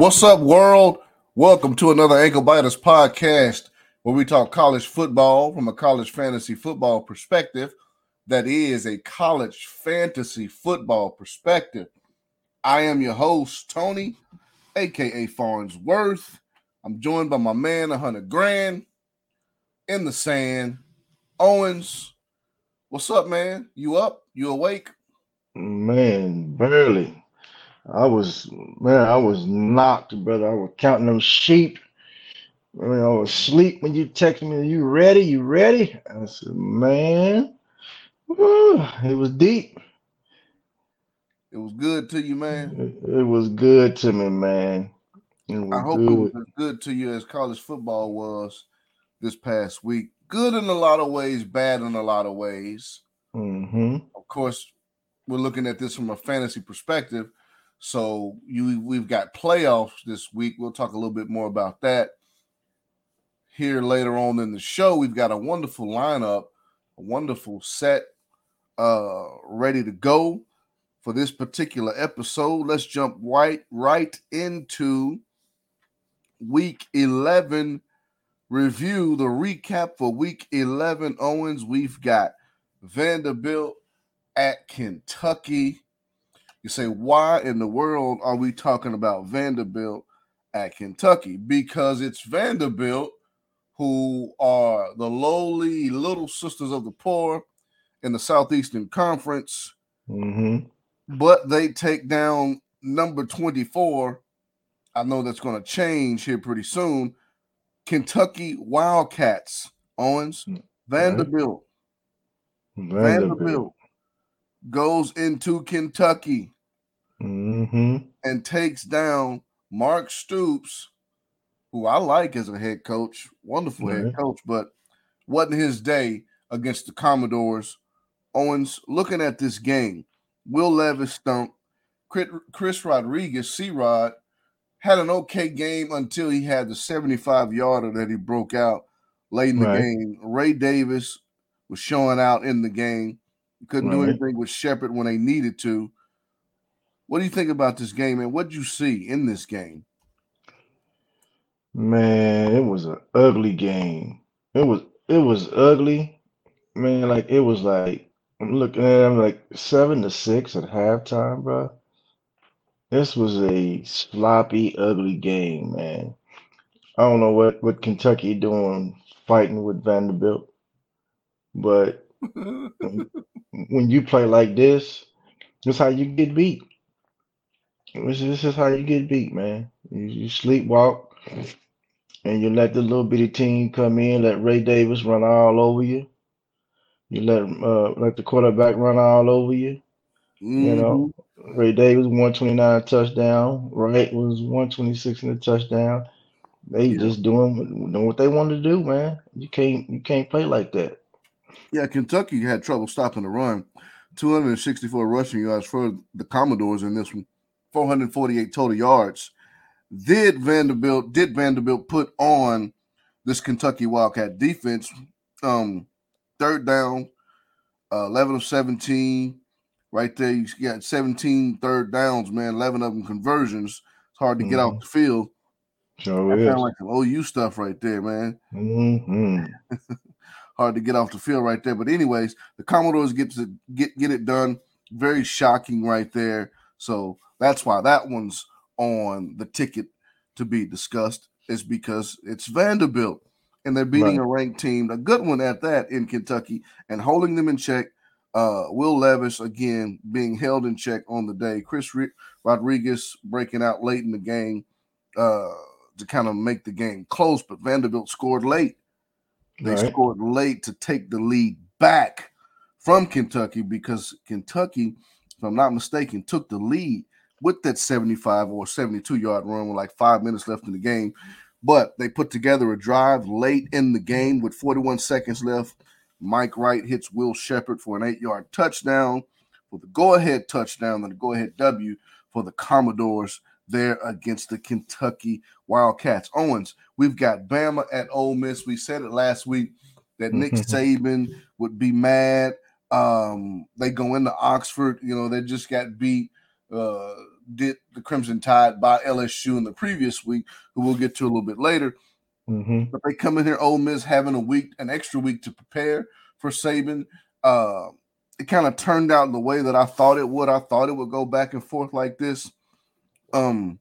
What's up, world? Welcome to another Ankle Biters podcast where we talk college football from a college fantasy football perspective. That is a college fantasy football perspective. I am your host, Tony, aka Farnsworth. I'm joined by my man, 100 grand in the sand. Owens, what's up, man? You up? You awake? Man, barely. I was man, I was knocked, brother. I was counting them sheep. I, mean, I was asleep when you texted me. You ready? You ready? I said, man, whew, it was deep. It was good to you, man. It, it was good to me, man. I hope it was good. as good to you as college football was this past week. Good in a lot of ways, bad in a lot of ways. hmm Of course, we're looking at this from a fantasy perspective. So you we've got playoffs this week. We'll talk a little bit more about that here later on in the show. We've got a wonderful lineup, a wonderful set uh ready to go for this particular episode. Let's jump right right into week 11 review, the recap for week 11 Owens. We've got Vanderbilt at Kentucky. You say, why in the world are we talking about Vanderbilt at Kentucky? Because it's Vanderbilt who are the lowly little sisters of the poor in the Southeastern Conference, hmm but they take down number 24. I know that's going to change here pretty soon. Kentucky Wildcats, Owens, Vanderbilt. Vanderbilt. Vanderbilt goes into Kentucky hmm and takes down Mark Stoops, who I like as a head coach, wonderful head coach, but wasn't his day against the Commodores. Owens, looking at this game, Will Levis stunk. Chris Rodriguez, C Rod, had an okay game until he had the 75 yarder that he broke out late in the Right. game. Ray Davis was showing out in the game. Couldn't do anything with Shepard when they needed to. What do you think about this game, and what did you see in this game? Man, it was an ugly game. It was it was ugly. Man, like it was like I'm looking at them like seven to six at halftime, bro. This was a sloppy, ugly game, man. I don't know what what Kentucky doing fighting with Vanderbilt, but when you play like this, this how you get beat. This, this is how you get beat, man. You, you sleepwalk and you let the little bitty team come in, let Ray Davis run all over you. You let uh let the quarterback run all over you. You know, Ray Davis 129 touchdown. Wright was 126 in the touchdown. They Yeah. just doing doing what they want to do, man. You can't you can't play like that. Yeah, Kentucky had trouble stopping the run. 264 rushing yards for the Commodores in this one, 448 total yards. Did Vanderbilt did Vanderbilt put on this Kentucky Wildcat defense? Um, third down, uh, 11 of 17. Right there, you got 17 third downs, man. 11 of them conversions. It's hard to get off the field. Sure That is. like some OU stuff right there, man. hmm hard to get off the field right there. But anyways, the Commodores get to get get it done. Very shocking right there. So that's why that one's on the ticket to be discussed. Is because it's Vanderbilt and they're beating Right. a ranked team, a good one at that in Kentucky, and holding them in check. Uh, Will Levis again being held in check on the day. Chris Ri- Rodriguez breaking out late in the game uh, to kind of make the game close, but Vanderbilt scored late. They Right. scored late to take the lead back from Kentucky because Kentucky, if I'm not mistaken, took the lead with that 75 or 72 yard run with like five minutes left in the game. But they put together a drive late in the game with 41 seconds left. Mike Wright hits Will Shepard for an eight yard touchdown for the go ahead touchdown and the go ahead W for the Commodores there against the Kentucky Wildcats. Owens, we've got Bama at Ole Miss. We said it last week that Nick Saban would be mad. Um, they go into Oxford, you know, they just got beat. Uh, did the Crimson Tide by LSU in the previous week, who we'll get to a little bit later. Mm-hmm. But they come in here, Ole Miss having a week, an extra week to prepare for Saban. Uh, it kind of turned out the way that I thought it would. I thought it would go back and forth like this. Um,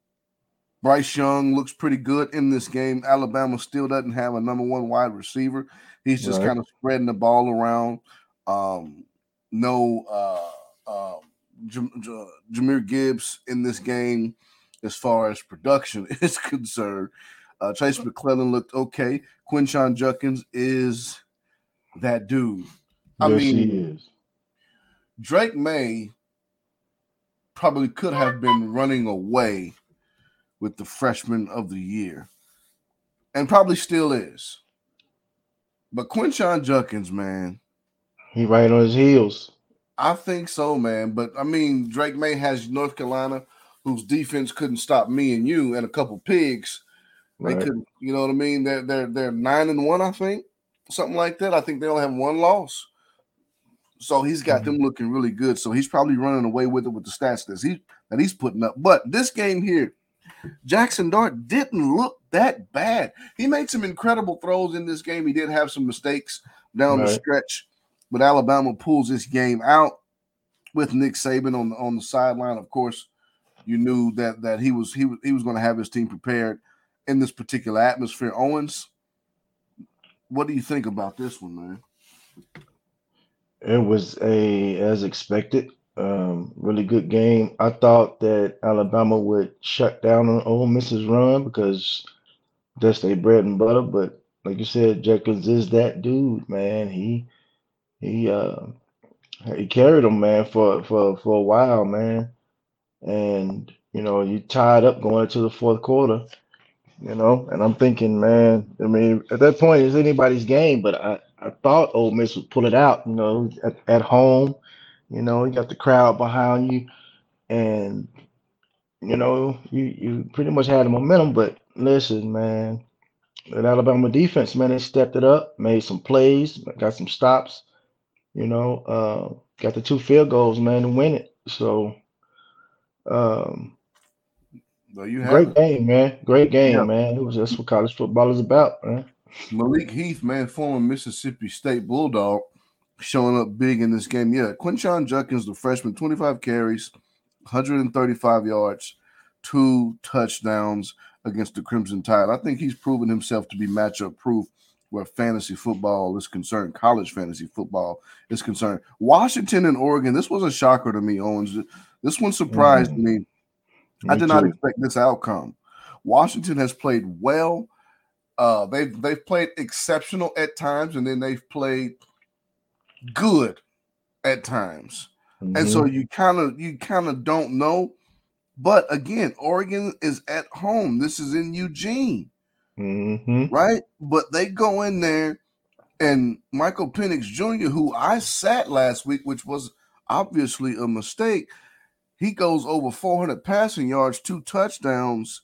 Bryce Young looks pretty good in this game. Alabama still doesn't have a number one wide receiver. He's just Right. kind of spreading the ball around. Um, no uh, uh, Jam- J- Jahmyr Gibbs in this game as far as production is concerned. Uh, Chase McClellan looked okay. Quinshon Judkins is that dude. I yes, mean- he is. Drake Maye probably could have been running away with the freshman of the year, and probably still is. But Quinshon Judkins, man, He right on his heels. I think so, man. But I mean, Drake Maye has North Carolina, whose defense couldn't stop me and you and a couple pigs. They Right. couldn't, you know what I mean? They're they're they're nine and one, I think, something like that. I think they only have one loss. So he's got them mm-hmm. looking really good. So he's probably running away with it with the stats that he that he's putting up. But this game here, Jackson Dart didn't look that bad. He made some incredible throws in this game. He did have some mistakes down the stretch, but Alabama pulls this game out with Nick Saban on the on the sideline. Of course, you knew that that he was he was he was going to have his team prepared in this particular atmosphere. Owens, what do you think about this one, man? It was a as expected, um, really good game. I thought that Alabama would shut down on Ole Miss's run because that's their bread and butter. But like you said, Jenkins is that dude, man. He he uh he carried them, man, for for for a while, man. And you know, you tied up going into the fourth quarter, you know. And I'm thinking, man, I mean, at that point, it's anybody's game, but I I thought Ole Miss would pull it out, you know, at, at home. You know, you got the crowd behind you, and you know, you you pretty much had the momentum. But listen, man, that Alabama defense, man, they stepped it up, made some plays, got some stops. You know, uh, got the two field goals, man, to win it. So, um, Well, you great game, man. Great game, Yeah. man. It was that's what college football is about, man. Malik Heath, man, former Mississippi State Bulldog, showing up big in this game. Yeah, Quinshon Judkins, the freshman, 25 carries, 135 yards, two touchdowns against the Crimson Tide. I think he's proven himself to be matchup proof where fantasy football is concerned, college fantasy football is concerned. Washington and Oregon, this was a shocker to me, Owens. This one surprised Mhm. me. I Me did not expect this outcome. Washington has played well. Uh, they've they've played exceptional at times, and then they've played good at times. And so you kind of you kind of don't know. But again, Oregon is at home. This is in Eugene, hmm right? But they go in there, and Michael Penix Jr., who I sat last week, which was obviously a mistake, he goes over 400 passing yards, two touchdowns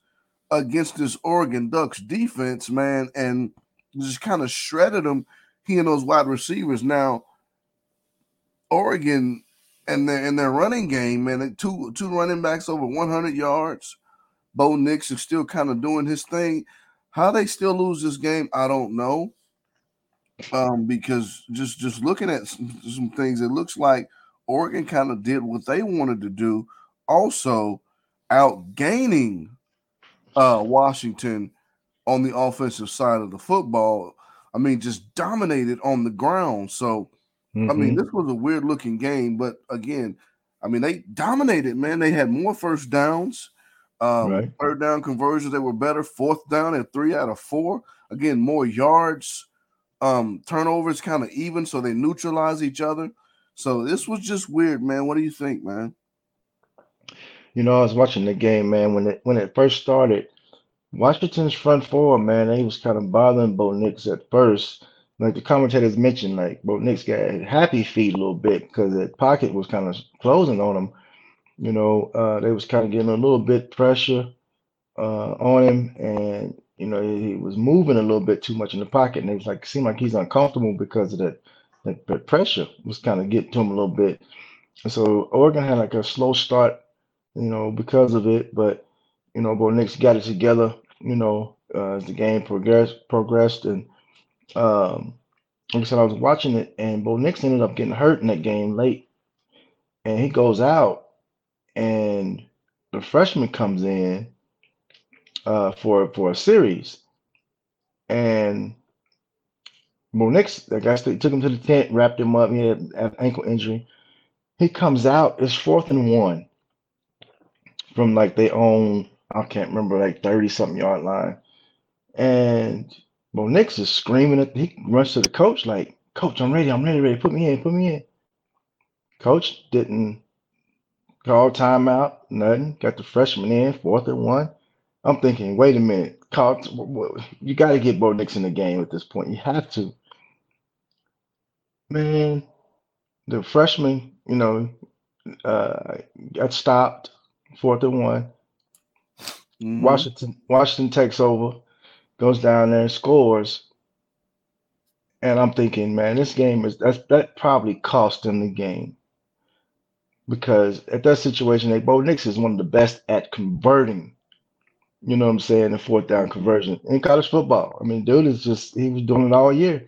against this Oregon Ducks defense, man, and just kind of shredded them. He and those wide receivers. Now, Oregon and their and their running game, man, two two running backs over 100 yards. Bo Nix is still kind of doing his thing. How they still lose this game, I don't know. Um, because just just looking at some, some things, it looks like Oregon kind of did what they wanted to do, also outgaining uh Washington on the offensive side of the football. I mean, just dominated on the ground. So I mean, this was a weird looking game, but again, I mean, they dominated, man. They had more first downs, um, Right. third down conversions. They were better. Fourth down at three out of four. Again, more yards, um, turnovers kind of even, so they neutralize each other. So this was just weird, man. What do you think, man? You know, I was watching the game, man. When it when it first started, Washington's front four, man, they was kind of bothering Bo Nix at first. Like the commentators mentioned, like Bo Nix got happy feet a little bit because the pocket was kind of closing on him. You know, uh, they was kind of getting a little bit pressure uh, on him, and you know he, was moving a little bit too much in the pocket, and it was like seemed like he's uncomfortable because of that. That that pressure was kind of getting to him a little bit. And so Oregon had like a slow start you know, because of it. But you know, Bo Nix got it together, you know, uh, as the game progressed progressed and um like I said, I was watching it and Bo Nix ended up getting hurt in that game late. And he goes out and the freshman comes in uh for for a series. And Bo Nix, the guy took him to the tent, wrapped him up, he had an ankle injury. He comes out, it's fourth and one from like their own, I can't remember, like 30 something yard line. And Bo Nix is screaming at he runs to the coach like, Coach, I'm ready, I'm ready, ready. Put me in, put me in. Coach didn't call timeout, nothing. Got the freshman in, fourth and one. I'm thinking, wait a minute, call you got to get Bo Nix in the game at this point. You have to. Man, the freshman, you know, uh, got stopped, fourth and one. Mhm. Washington Washington takes over, goes down there and scores. And I'm thinking, man, this game is that's that probably cost them the game. Because at that situation, they Bo Nix is one of the best at converting, you know what I'm saying, the fourth down conversion in college football. I mean, dude is just he was doing it all year.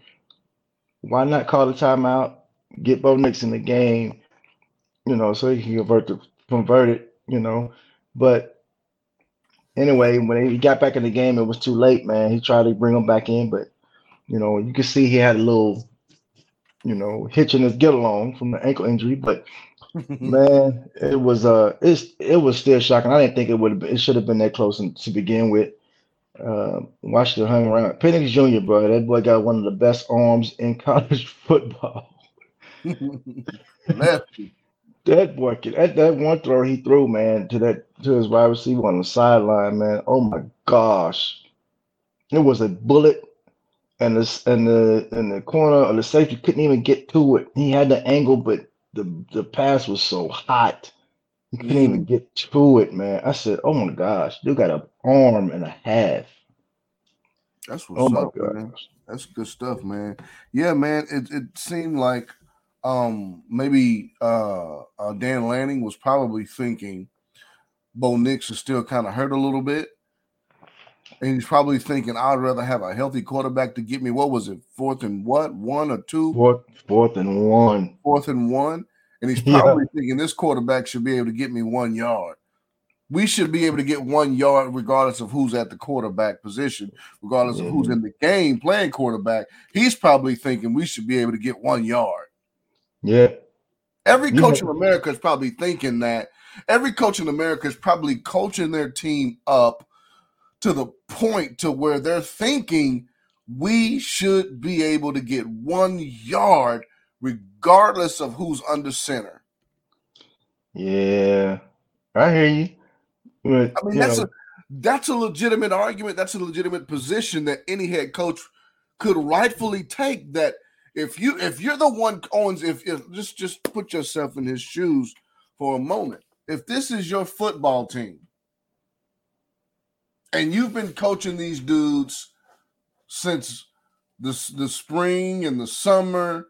Why not call the timeout, get Bo Nix in the game, you know, so he can convert the convert it, you know. But anyway, when he got back in the game, it was too late, man. He tried to bring him back in, but you know, you could see he had a little, you know, hitch in his get along from the ankle injury. But man, it was uh, it's it was still shocking. I didn't think it would. It should have been that close in- to begin with. Uh, Washington hung around. Penix Jr., bro, that boy got one of the best arms in college football. Lefty. That boy, could- that that one throw he threw, man, to that to his wide receiver on the sideline, man. Oh my gosh, it was a bullet, and the and the and the corner or the safety couldn't even get to it. He had the angle, but the the pass was so hot, he couldn't even get to it, man. I said, oh my gosh, dude got an arm and a half. That's what's Oh my up, man. That's good stuff, man. Yeah, man. It it seemed like um maybe uh, uh Dan Lanning was probably thinking Bo Nix is still kind of hurt a little bit. And he's probably thinking I'd rather have a healthy quarterback to get me what was it, fourth and what, one or two, Fourth, fourth and one. fourth and one. And he's Yeah. probably thinking this quarterback should be able to get me one yard. We should be able to get one yard regardless of who's at the quarterback position, regardless of who's Mhm. in the game playing quarterback. He's probably thinking we should be able to get one yard. Yeah, Every coach know- in America is probably thinking that. Every coach in America is probably coaching their team up to the point to where they're thinking we should be able to get one yard regardless of who's under center. yeah. I hear you. But, I mean, you that's know, a that's a legitimate argument. That's a legitimate position that any head coach could rightfully take. That if you if you're the one owns if, if just just put yourself in his shoes for a moment. If this is your football team and you've been coaching these dudes since the the spring and the summer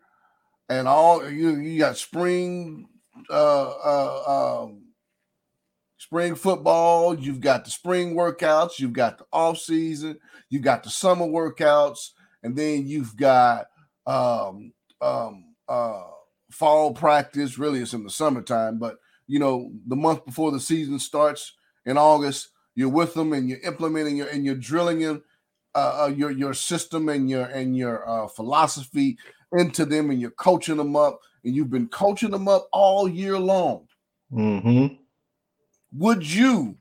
and all you you got spring uh uh um spring football, you've got the spring workouts, you've got the off season, you've got the summer workouts, and then you've got um um uh fall practice. Really, it's in the summertime, but you know, the month before the season starts in August, you're with them and you're implementing your and you're drilling in uh, uh, your your system and your and your uh, philosophy into them, and you're coaching them up, and you've been coaching them up all year long Mm-hmm. would you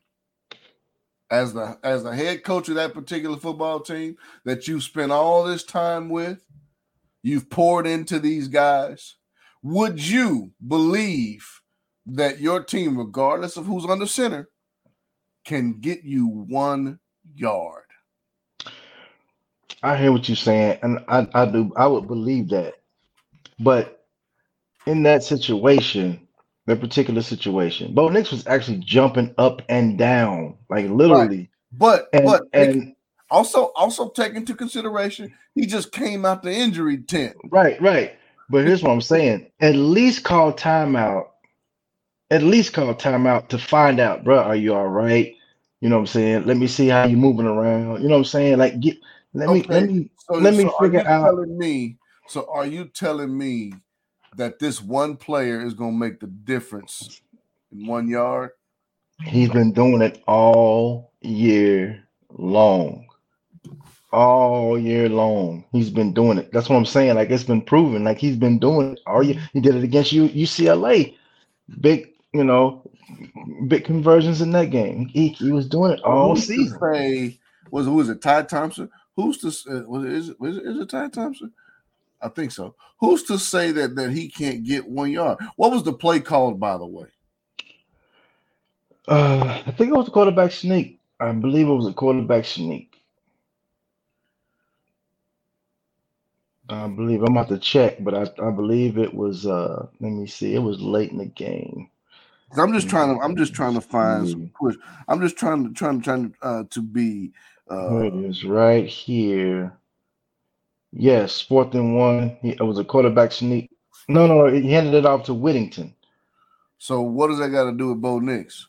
as the as the head coach of that particular football team that you spent all this time with you've poured into these guys would you believe that your team regardless of who's under center can get you one yard? I hear what you're saying, and I, I do. I would believe that, but in that situation, that particular situation, Bo Nix was actually jumping up and down, like literally, but and but and also also take into consideration he just came out the injury tent right, right. But here's what I'm saying: at least call timeout at least call timeout to find out, bro. Are you all right? You know what I'm saying? Let me see how you're moving around. You know what I'm saying? Like get let me let me So, let me so are figure you out. telling me? So are you telling me that this one player is going to make the difference in one yard? He's been doing it all year long. All year long. He's been doing it. That's what I'm saying. Like it's been proven. Like he's been doing it all year. He did it against you, UCLA. Big, you know, big conversions in that game. He, he was doing it all Who's season. say was who is it? Ty Thompson. Who's to uh, was it, is it, is it is it Ty Thompson? I think so. Who's to say that that he can't get one yard? What was the play called, by the way? Uh, I think it was a quarterback sneak. I believe it was a quarterback sneak. I believe I'm about to check, but I, I believe it was uh let me see, it was late in the game. I'm just trying to. I'm just trying to find some push. I'm just trying to trying trying uh, to be. Uh, is right here. Yes, fourth and one. He, it was a quarterback sneak. No, no, he handed it off to Whittington. so what does that got to do with Bo Nix?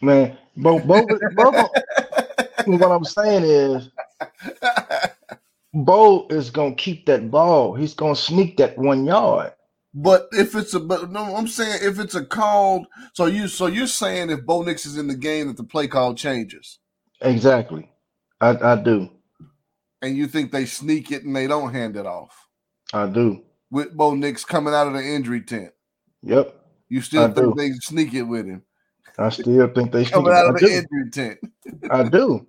Man, Bo, Bo, Bo, what I'm saying is Bo is gonna keep that ball. He's gonna sneak that one yard. But if it's a but no, I'm saying if it's a called, so you so you're saying if Bo Nix is in the game that the play call changes, Exactly. I, I do. and you think they sneak it and they don't hand it off I do. with Bo Nix coming out of the injury tent, Yep. you still I think do. they sneak it with him I still think they coming out I of the do. injury tent? I do.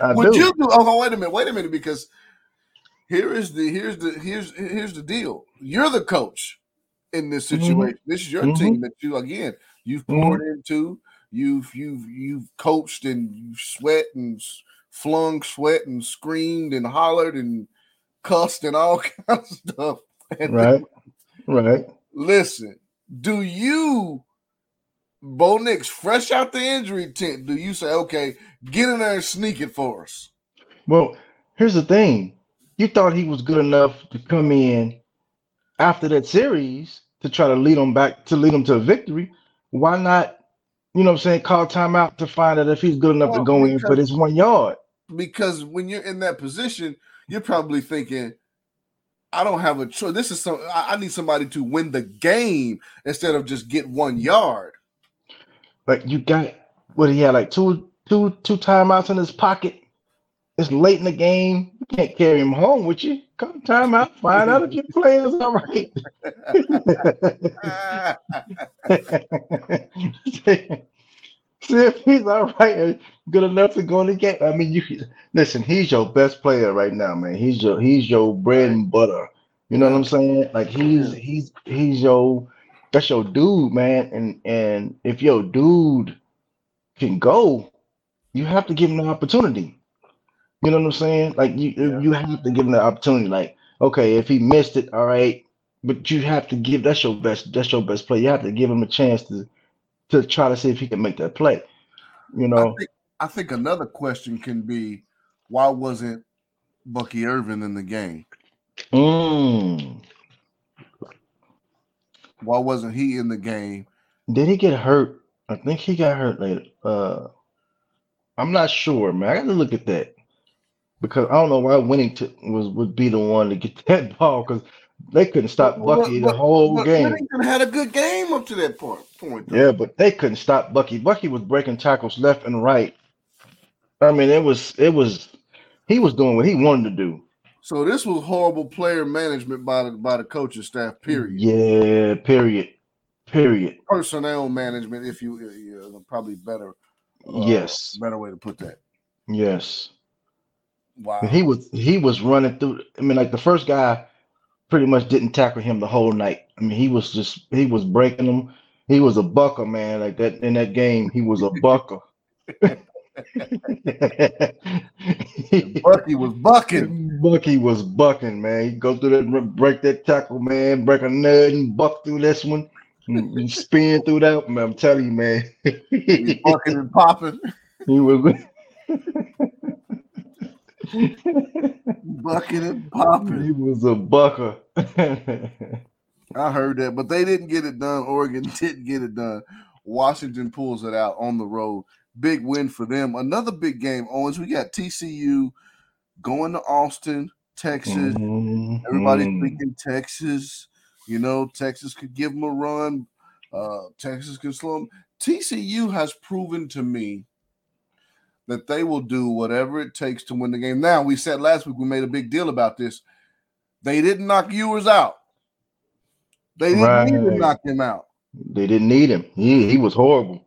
I Would do. you do? Oh, oh, wait a minute, wait a minute, because here is the here's the here's here's the deal. You're the coach in this Mhm. situation. This is your Mhm. team that you again you've poured into. You've you've you've coached and you sweat and flung sweat and screamed and hollered and cussed and all kinds of stuff. And Right. Right. listen, do you? Bo Nix, fresh out the injury tent, do you say, okay, get in there and sneak it for us? Well, here's the thing. You thought he was good enough to come in after that series to try to lead them back to lead them to a victory. Why not, you know what I'm saying, call timeout to find out if he's good enough Well, to go in for because- this one yard. because when you're in that position, you're probably thinking, I don't have a choice. This is some I, I need somebody to win the game instead of just get one yard. But you got what he had like two two two timeouts in his pocket. It's late in the game. You can't carry him home with you. Come timeout, find out if your player's all right. See if he's all right and good enough to go in the game. I mean, you listen. He's your best player right now, man. He's your he's your bread and butter. You know what I'm saying? Like he's he's he's your that's your dude, man. And and if your dude can go, you have to give him the opportunity. You know what I'm saying? Like you Yeah. you have to give him the opportunity. Like okay, if he missed it, all right, but you have to give that's your best that's your best play. You have to give him a chance to to try to see if he can make that play. You I know, think I think another question can be why wasn't Bucky Irving in the game? Mm. Why wasn't he in the game? Did he get hurt? I think he got hurt later. Uh, I'm not sure, man. I got to look at that because I don't know why Winnington was would be the one to get that ball because they couldn't stop Bucky the whole game. Whittington had a good game up to that point. point though. Yeah, but they couldn't stop Bucky. Bucky was breaking tackles left and right. I mean, it was it was he was doing what he wanted to do. So this was horrible player management by the by the coaching staff. Period. Yeah, period. Period. Personnel management, if you, uh, probably better. uh, Yes. better way to put that. Yes. Wow. And he was he was running through. I mean, like the first guy pretty much didn't tackle him the whole night. I mean, he was just he was breaking them. He was a bucker, man. Like that in that game, he was a bucker. Bucky was bucking. Bucky was bucking, man. He go through that, break that tackle, man. Break a nut and buck through this one, and spin through that. Man, I'm telling you, man. He bucking and popping. he was. Bucking and popping. he was a bucker. I heard that, but they didn't get it done. Oregon didn't get it done. Washington pulls it out on the road. Big win for them. Another big game. Owens, we got TCU going to Austin, Texas. Mm-hmm. Everybody's thinking Texas. You know, Texas could give them a run. Uh, Texas could slow them. TCU has proven to me that they will do whatever it takes to win the game. Now, we said last week we made a big deal about this. They didn't knock Ewers out. They didn't right. need to knock him out. They didn't need him. He he was horrible.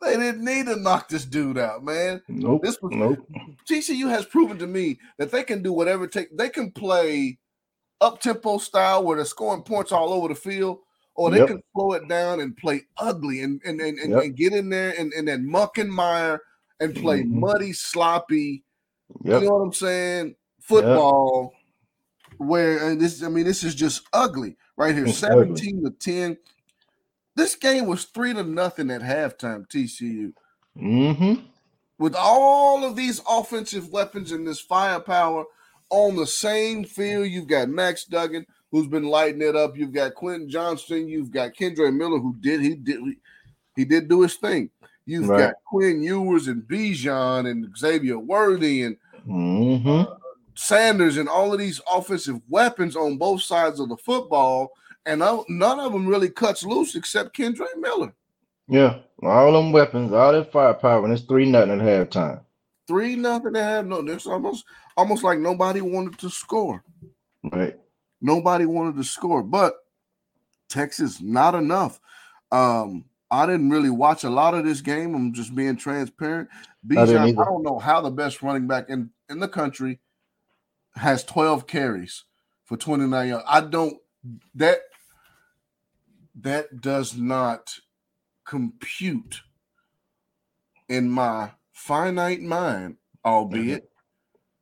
They didn't need to knock this dude out, man. Nope. This was, nope. TCU has proven to me that they can do whatever it takes. They can play up tempo style where they're scoring points all over the field, or they yep. can slow it down and play ugly and and and, and, yep. and get in there and, and then muck and mire and play mm-hmm. muddy, sloppy. Yep. You know what I'm saying? Football. Where and this, I mean, this is just ugly right here. It's 17 ugly. to 10. This game was three to nothing at halftime, TCU. Mm-hmm. With all of these offensive weapons and this firepower on the same field, you've got Max Duggan, who's been lighting it up. You've got Quentin Johnston. You've got Kendre Miller, who did he did he did do his thing. You've right. got Quinn Ewers and Bijan and Xavier Worthy and mm-hmm. uh, Sanders and all of these offensive weapons on both sides of the football and none of them really cuts loose except Kendre Miller. Yeah, all them weapons, all that firepower, and it's three nothing at halftime. Three nothing at have no. It's almost almost like nobody wanted to score. Right. Nobody wanted to score, but Texas not enough. Um, I didn't really watch a lot of this game. I'm just being transparent. Bijan, I, I don't know how the best running back in, in the country has 12 carries for 29 yards. I don't that that does not compute in my finite mind, albeit.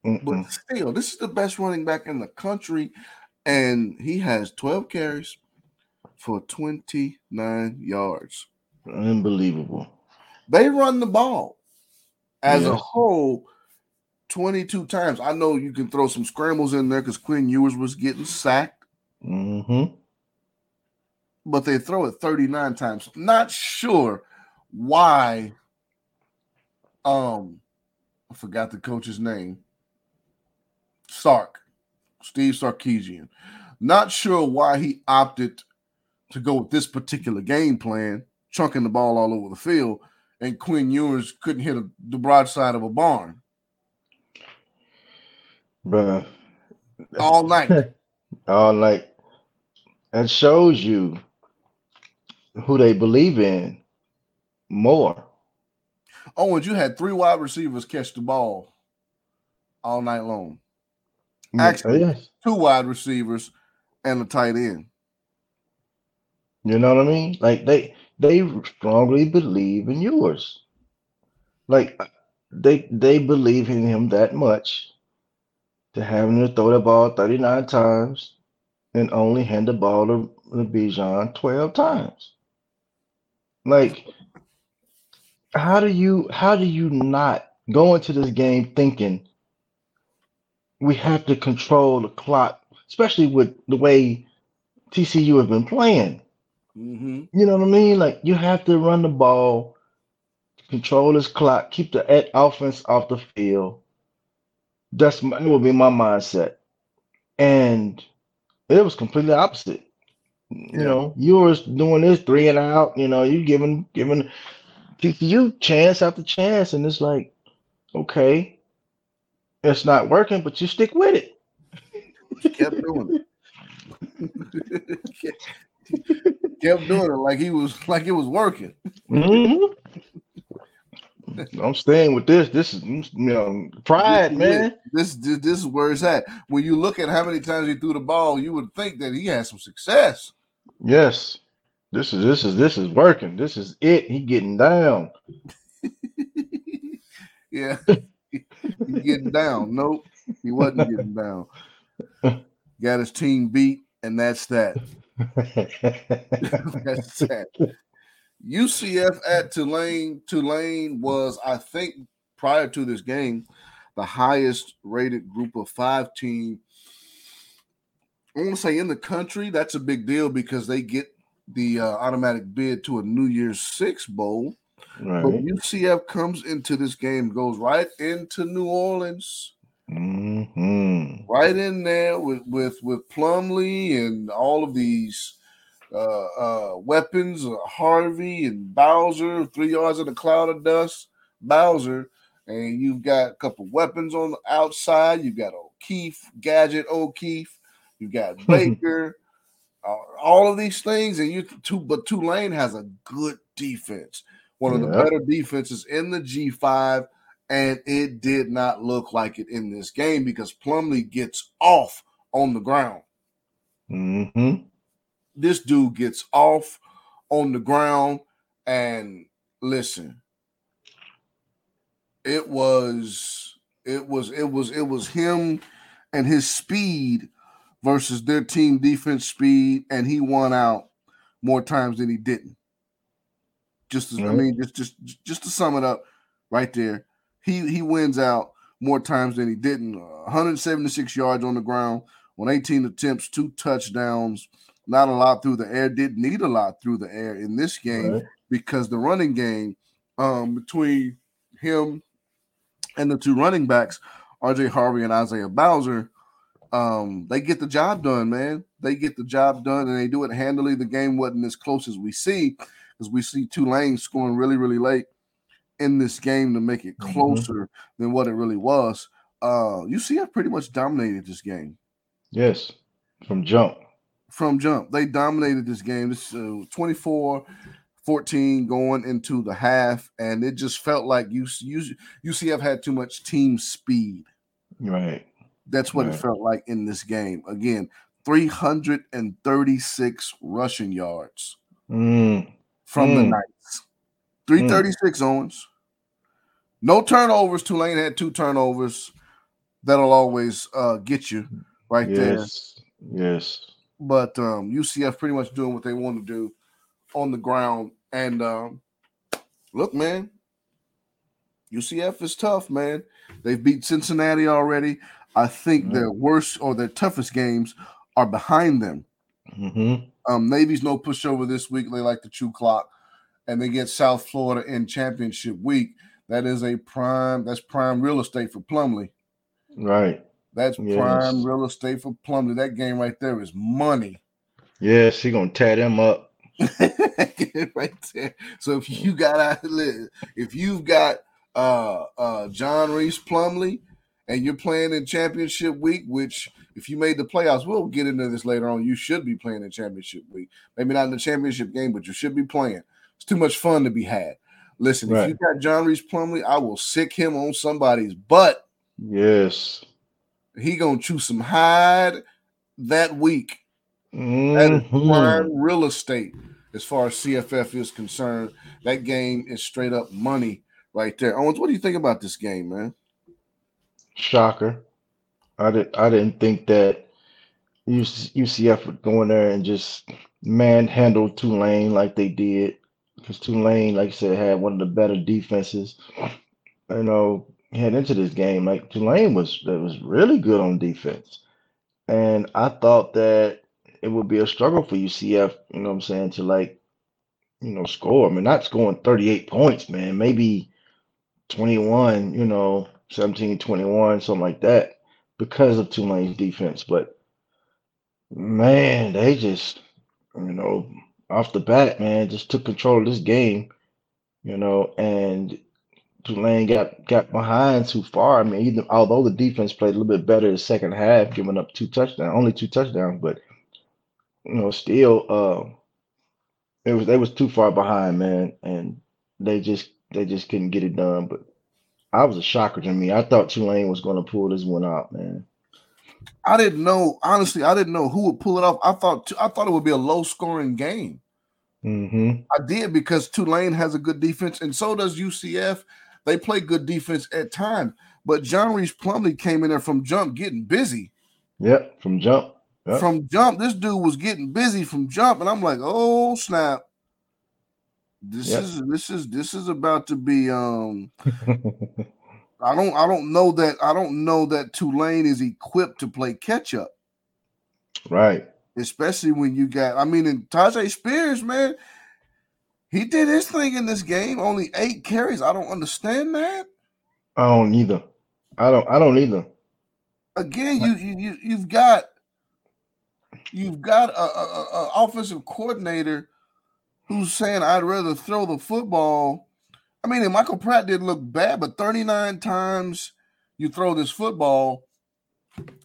Mm-hmm. But still, this is the best running back in the country, and he has 12 carries for 29 yards. Unbelievable. They run the ball as yes. a whole 22 times. I know you can throw some scrambles in there because Quinn Ewers was getting sacked. Mm-hmm but they throw it 39 times. Not sure why. Um, I forgot the coach's name. Sark, Steve Sarkisian. Not sure why he opted to go with this particular game plan, chunking the ball all over the field, and Quinn Ewers couldn't hit a, the broadside of a barn. Bruh. All night. all night. That shows you who they believe in more. Owens, you had three wide receivers catch the ball all night long. Actually, yes. two wide receivers and a tight end. You know what I mean? Like they they strongly believe in Ewers. Like they they believe in him that much to having to throw the ball 39 times and only hand the ball to, to Bijan 12 times. Like, how do you how do you not go into this game thinking we have to control the clock, especially with the way TCU have been playing? Mm-hmm. You know what I mean? Like you have to run the ball, control this clock, keep the offense off the field. That's my, that would be my mindset, and it was completely opposite. You know, you were doing this three and out. You know, you giving giving you chance after chance, and it's like, okay, it's not working, but you stick with it. You kept doing it. kept doing it like he was like it was working. Mm-hmm. I'm staying with this. This is you know pride, this, man. This, this this is where it's at. When you look at how many times he threw the ball, you would think that he had some success. Yes. This is this is this is working. This is it. He getting down. yeah. he getting down. Nope. He wasn't getting down. Got his team beat, and that's that. That's that. UCF at Tulane. Tulane was, I think, prior to this game, the highest rated group of five team I want to say in the country, that's a big deal because they get the uh, automatic bid to a New Year's Six bowl. Right. But UCF comes into this game, goes right into New Orleans, mm-hmm. right in there with with with Plumlee and all of these uh, uh, weapons, uh, Harvey and Bowser, three yards in a cloud of dust, Bowser, and you've got a couple weapons on the outside. You've got O'Keefe, Gadget O'Keefe, you've got Baker, uh, all of these things, and you two, but Tulane has a good defense, one of yeah. the better defenses in the G5, and it did not look like it in this game because Plumlee gets off on the ground. Mm-hmm this dude gets off on the ground and listen it was it was it was it was him and his speed versus their team defense speed and he won out more times than he didn't just to, mm-hmm. i mean just just just to sum it up right there he he wins out more times than he didn't 176 yards on the ground on 18 attempts two touchdowns not a lot through the air, didn't need a lot through the air in this game right. because the running game um, between him and the two running backs, RJ Harvey and Isaiah Bowser, um, they get the job done, man. They get the job done and they do it handily. The game wasn't as close as we see because we see Tulane scoring really, really late in this game to make it mm-hmm. closer mm-hmm. than what it really was. Uh, UCF pretty much dominated this game. Yes, from jump from jump. They dominated this game. This uh, 24 14 going into the half, and it just felt like you use UCF had too much team speed. Right. That's what right. it felt like in this game. Again, 336 rushing yards mm. from mm. the Knights. 336 mm. Owens. No turnovers. Tulane had two turnovers. That'll always uh, get you right yes. there. Yes but um, UCF pretty much doing what they want to do on the ground. And um, look, man, UCF is tough, man. They've beat Cincinnati already. I think mm-hmm. their worst or their toughest games are behind them. Mm-hmm. Um, Navy's no pushover this week. They like to chew clock, and they get South Florida in championship week. That is a prime. That's prime real estate for Plumlee. Right. That's yes. prime real estate for Plumlee. That game right there is money. Yeah, he gonna tear them up. right there. So if you got if you've got uh uh John Reese Plumlee and you're playing in championship week, which if you made the playoffs, we'll get into this later on. You should be playing in championship week. Maybe not in the championship game, but you should be playing. It's too much fun to be had. Listen, right. if you got John Reese Plumlee, I will sick him on somebody's butt. Yes. He gonna chew some hide that week. Mm-hmm. That prime real estate as far as CFF is concerned. That game is straight up money right there. Owens, what do you think about this game, man? Shocker. I did. I didn't think that UCF would go in there and just manhandle Tulane like they did because Tulane, like I said, had one of the better defenses. You know, head into this game, like Tulane was that was really good on defense. And I thought that it would be a struggle for UCF, you know what I'm saying, to like, you know, score. I mean, not scoring 38 points, man, maybe 21, you know, 17, 21, something like that, because of Tulane's defense. But man, they just, you know, off the bat, man, just took control of this game, you know, and Tulane got got behind too far. I mean, even although the defense played a little bit better the second half, giving up two touchdowns, only two touchdowns, but you know, still, uh, it was they was too far behind, man, and they just they just couldn't get it done. But I was a shocker to me. I thought Tulane was going to pull this one out, man. I didn't know honestly. I didn't know who would pull it off. I thought I thought it would be a low scoring game. Mm-hmm. I did because Tulane has a good defense, and so does UCF. They play good defense at times, but John Reese Plumlee came in there from jump getting busy. Yep, from jump. Yep. From jump, this dude was getting busy from jump, and I'm like, oh snap. This yep. is this is this is about to be um I don't I don't know that I don't know that Tulane is equipped to play catch up. Right. Especially when you got, I mean, and Tyjae Spears, man, he did his thing in this game. Only eight carries. I don't understand that. I don't either. I don't. I don't either. Again, you you, you you've got you've got a, a, a offensive coordinator who's saying I'd rather throw the football. I mean, Michael Pratt didn't look bad, but 39 times you throw this football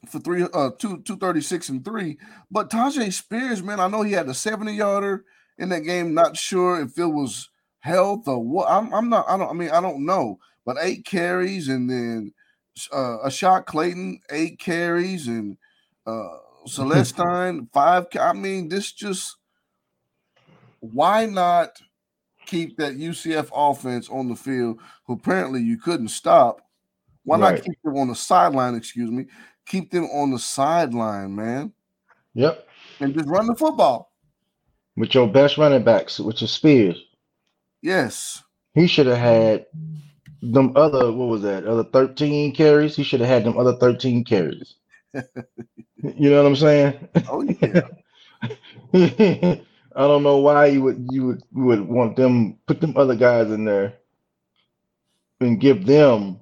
for three uh two 236 and three. But Tyjae Spears, man, I know he had a 70 yarder in that game. Not sure if it was health or what. I'm, I'm not, I don't, I mean, I don't know. But eight carries and then uh, shot. Clayton, eight carries, and uh Celestine, five. I mean, this just why not keep that UCF offense on the field, who apparently you couldn't stop? Why right. not keep them on the sideline? Excuse me, keep them on the sideline, man. Yep, and just run the football with your best running backs, which is Spears. Yes, he should have had them other. What was that? Other thirteen carries. He should have had them other thirteen carries. you know what I'm saying? Oh yeah. I don't know why you would you would you would want them put them other guys in there and give them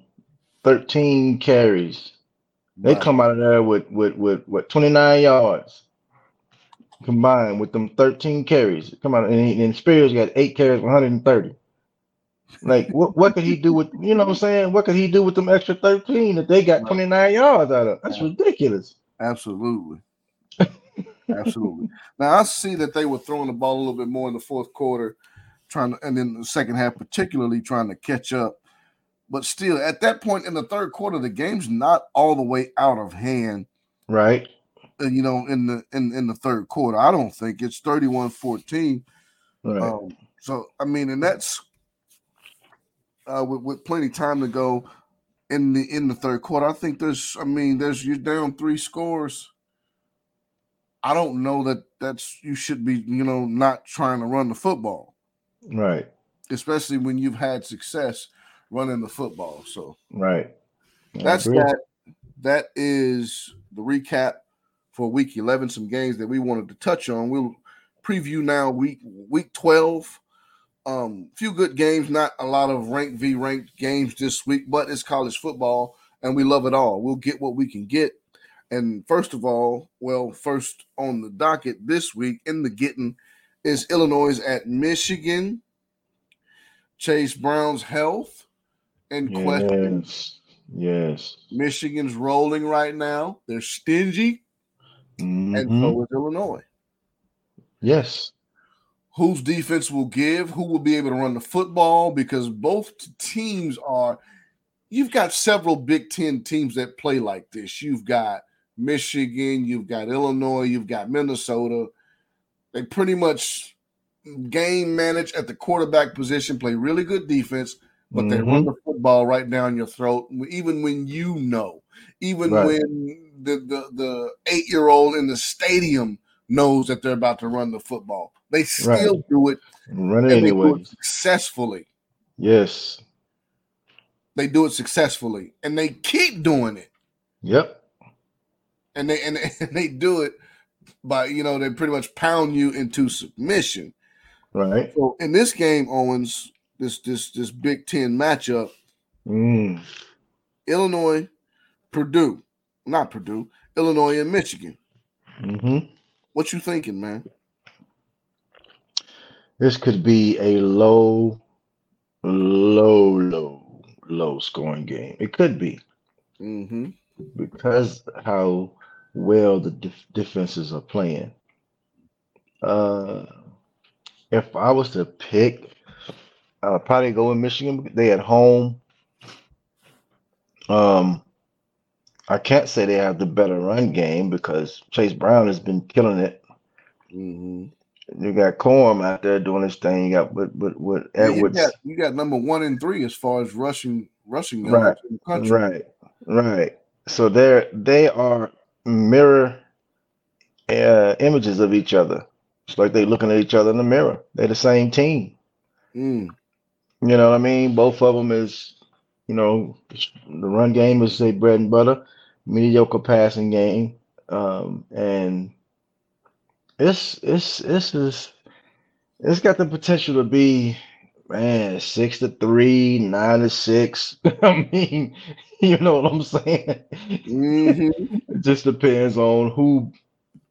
13 carries. They right. come out of there with with with what 29 yards combined with them 13 carries. Come on, and, and Spears got eight carries, 130. Like what what could he do with you know what I'm saying? What could he do with them extra 13 if they got 29 yards out of? That's ridiculous. Absolutely. Absolutely. Now I see that they were throwing the ball a little bit more in the fourth quarter, trying to, and then the second half, particularly trying to catch up. But still, at that point in the third quarter, the game's not all the way out of hand. Right. Uh, you know, in the in, in the third quarter. I don't think it's 31-14. Right. Um, so I mean, and that's uh, with, with plenty time to go in the in the third quarter. I think there's, I mean, there's you're down three scores. I don't know that that's you should be, you know, not trying to run the football. Right. Especially when you've had success running the football. So right. I that's agree. that. That is the recap for week 11, some games that we wanted to touch on. We'll preview now week week 12 um, few good games, not a lot of ranked v ranked games this week, but it's college football and we love it all. We'll get what we can get. And first of all, well, first on the docket this week in the getting is Illinois at Michigan. Chase Brown's health and yes. question. Yes. Michigan's rolling right now. They're stingy. Mm-hmm. And so mm-hmm. is Illinois. Yes whose defense will give, who will be able to run the football, because both teams are. You've got several Big Ten teams that play like this. You've got Michigan, you've got Illinois, you've got Minnesota. They pretty much game manage at the quarterback position, play really good defense, but mm-hmm. they run the football right down your throat, even when you know, even right. when the, the, the eight year old in the stadium knows that they're about to run the football. They still right. do it. Run it anyway. successfully. Yes. They do it successfully. And they keep doing it. Yep. And they and, and they do it by, you know, they pretty much pound you into submission. Right. So in this game, Owens, this this this Big Ten matchup, mm. Illinois, Purdue, not Purdue, Illinois and Michigan. Mm-hmm. What you thinking, man? This could be a low, low, low, low scoring game. It could be. Mm-hmm. Because how well the def- defenses are playing. Uh, if I was to pick, I'd probably go with Michigan. They at home. Um, I can't say they have the better run game because Chase Brown has been killing it. Mm-hmm. You got Corum out there doing his thing. You got with with, with Edwards. You got, you got, number one and three as far as rushing rushing right, in the country. Right, right. So they're they are mirror uh, images of each other. It's like they're looking at each other in the mirror. They're the same team. Mm. You know what I mean? Both of them is, you know, the run game is say bread and butter, mediocre passing game, um, and it's it's it's just it's got the potential to be man six to three, nine to six. I mean, you know what I'm saying? Mm-hmm. It just depends on who,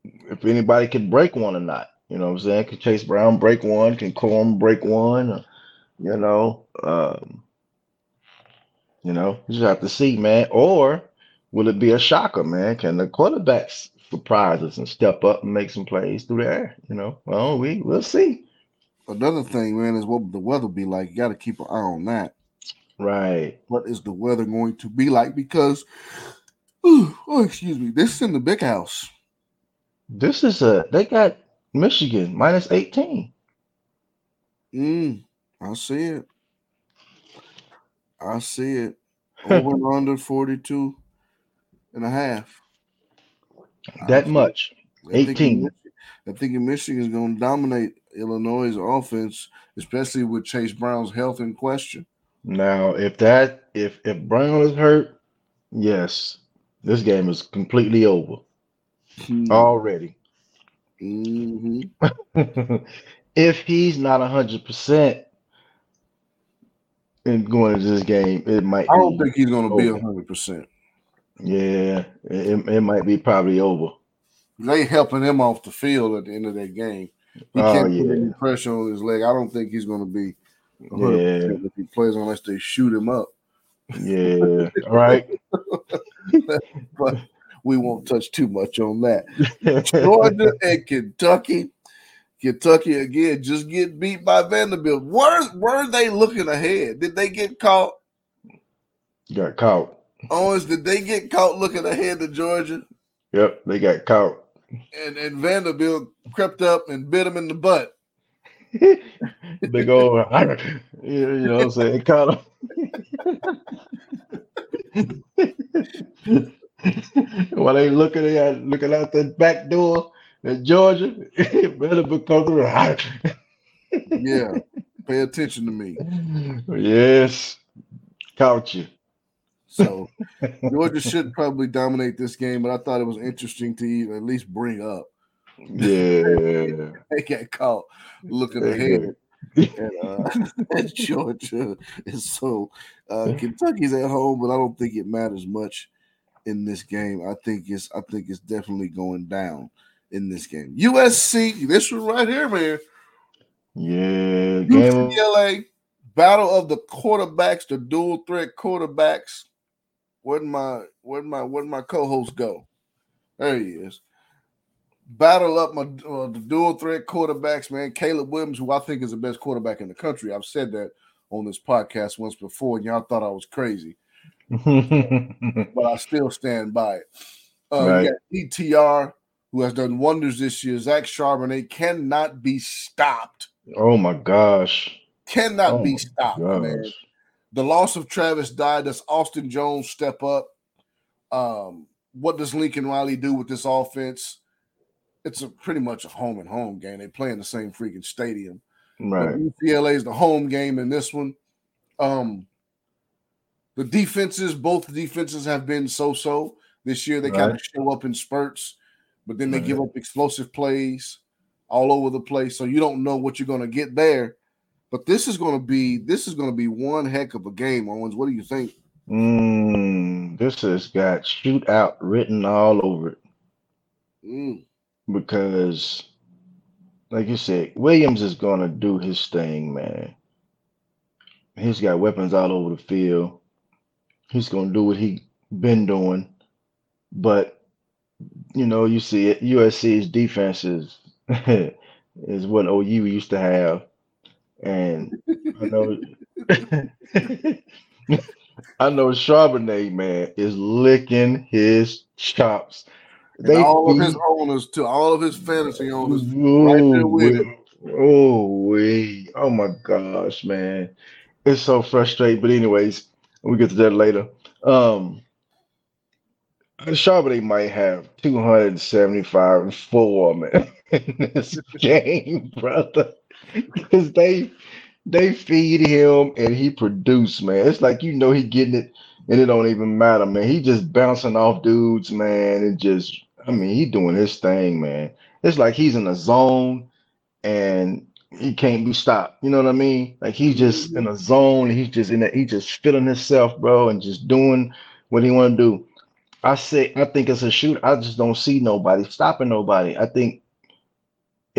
if anybody can break one or not. You know what I'm saying? Can Chase Brown break one? Can Corum break one? Or, you know, um, you know, you just have to see, man. Or will it be a shocker, man? Can the quarterbacks surprise us and step up and make some plays through the air? You know, well, we we'll see. Another thing, man, is what the weather be like. You got to keep an eye on that. Right. What is the weather going to be like? Because, oh, excuse me, this is in the big house. This is a they got Michigan minus 18. Mm, I see it. I see it. Over and under 42 and a half. That much. I think 18. I think Michigan is going to dominate Illinois' offense, especially with Chase Brown's health in question. Now, if that if if Brown is hurt, yes, this game is completely over Hmm. already. Mhm. if he's not hundred percent in going into this game, it might I don't think he's going to be over. 100%. yeah, it, it might be probably over. They helping him off the field at the end of that game. He Oh can't put any pressure on his leg. I don't think he's going to be yeah, if he plays unless they shoot him up. yeah. right. But we won't touch too much on that. Georgia and Kentucky. Kentucky again just get beat by Vanderbilt. Were were they looking ahead? Did they get caught? got caught. Owens, did they get caught looking ahead to Georgia? Yep, they got caught. And and Vanderbilt crept up and bit him in the butt. Big old, you know what I'm saying? Caught him. While they looking at looking out the back door in Georgia, better become. Yeah. Pay attention to me. yes, caught you. So Georgia should probably dominate this game, but I thought it was interesting to even at least bring up. Yeah. They got caught looking ahead. and, uh, and Georgia is so uh, Kentucky's at home, but I don't think it matters much in this game. I think it's I think it's definitely going down in this game. USC, this one right here, man. Yeah, UCLA battle of the quarterbacks, the dual threat quarterbacks. Where'd my where'd my where'd my co-host go? There he is. Battle up my uh, the dual threat quarterbacks, man. Caleb Williams, who I think is the best quarterback in the country. I've said that on this podcast once before, and y'all thought I was crazy, but I still stand by it. Uh, Right. DTR, who has done wonders this year. Zach Charbonnet cannot be stopped. oh my gosh. Cannot Oh be stopped, man. The loss of Travis Dye. Does Austin Jones step up? Um, what does Lincoln Riley do with this offense? It's a pretty much a home and home game. They play in the same freaking stadium. Right. UCLA is the home game in this one. Um, the defenses, both defenses have been so-so this year. They kind of show up in spurts, but then they Right. give up explosive plays all over the place. So you don't know what you're going to get there. But this is going to be this is going to be one heck of a game, Owens. What do you think? Mm, this has got shootout written all over it Mm, because, like you said, Williams is gonna do his thing, man. He's got weapons all over the field. He's gonna do what he been doing, but you know, you see it. USC's defense is is what OU used to have, and I know. I know Charbonnet, man, is licking his chops. and all of his owners, to all of his fantasy owners, right there Ooh, with wee. Oh, wee. oh my gosh, man. It's so frustrating. But anyways, we'll get to that later. Um Charbonnet might have 275 and four, man, in this game, brother. Because they they feed him and he produce, man. It's like you know he getting it and it don't even matter, man. He just bouncing off dudes, man, and just I mean he doing his thing, man. it's like he's in a zone and he can't be stopped. You know what I mean? Like he's just in a zone. He's just in a, he's just feeling himself, bro, and just doing what he want to do. I say I think it's a shoot. I just don't see nobody stopping nobody. I think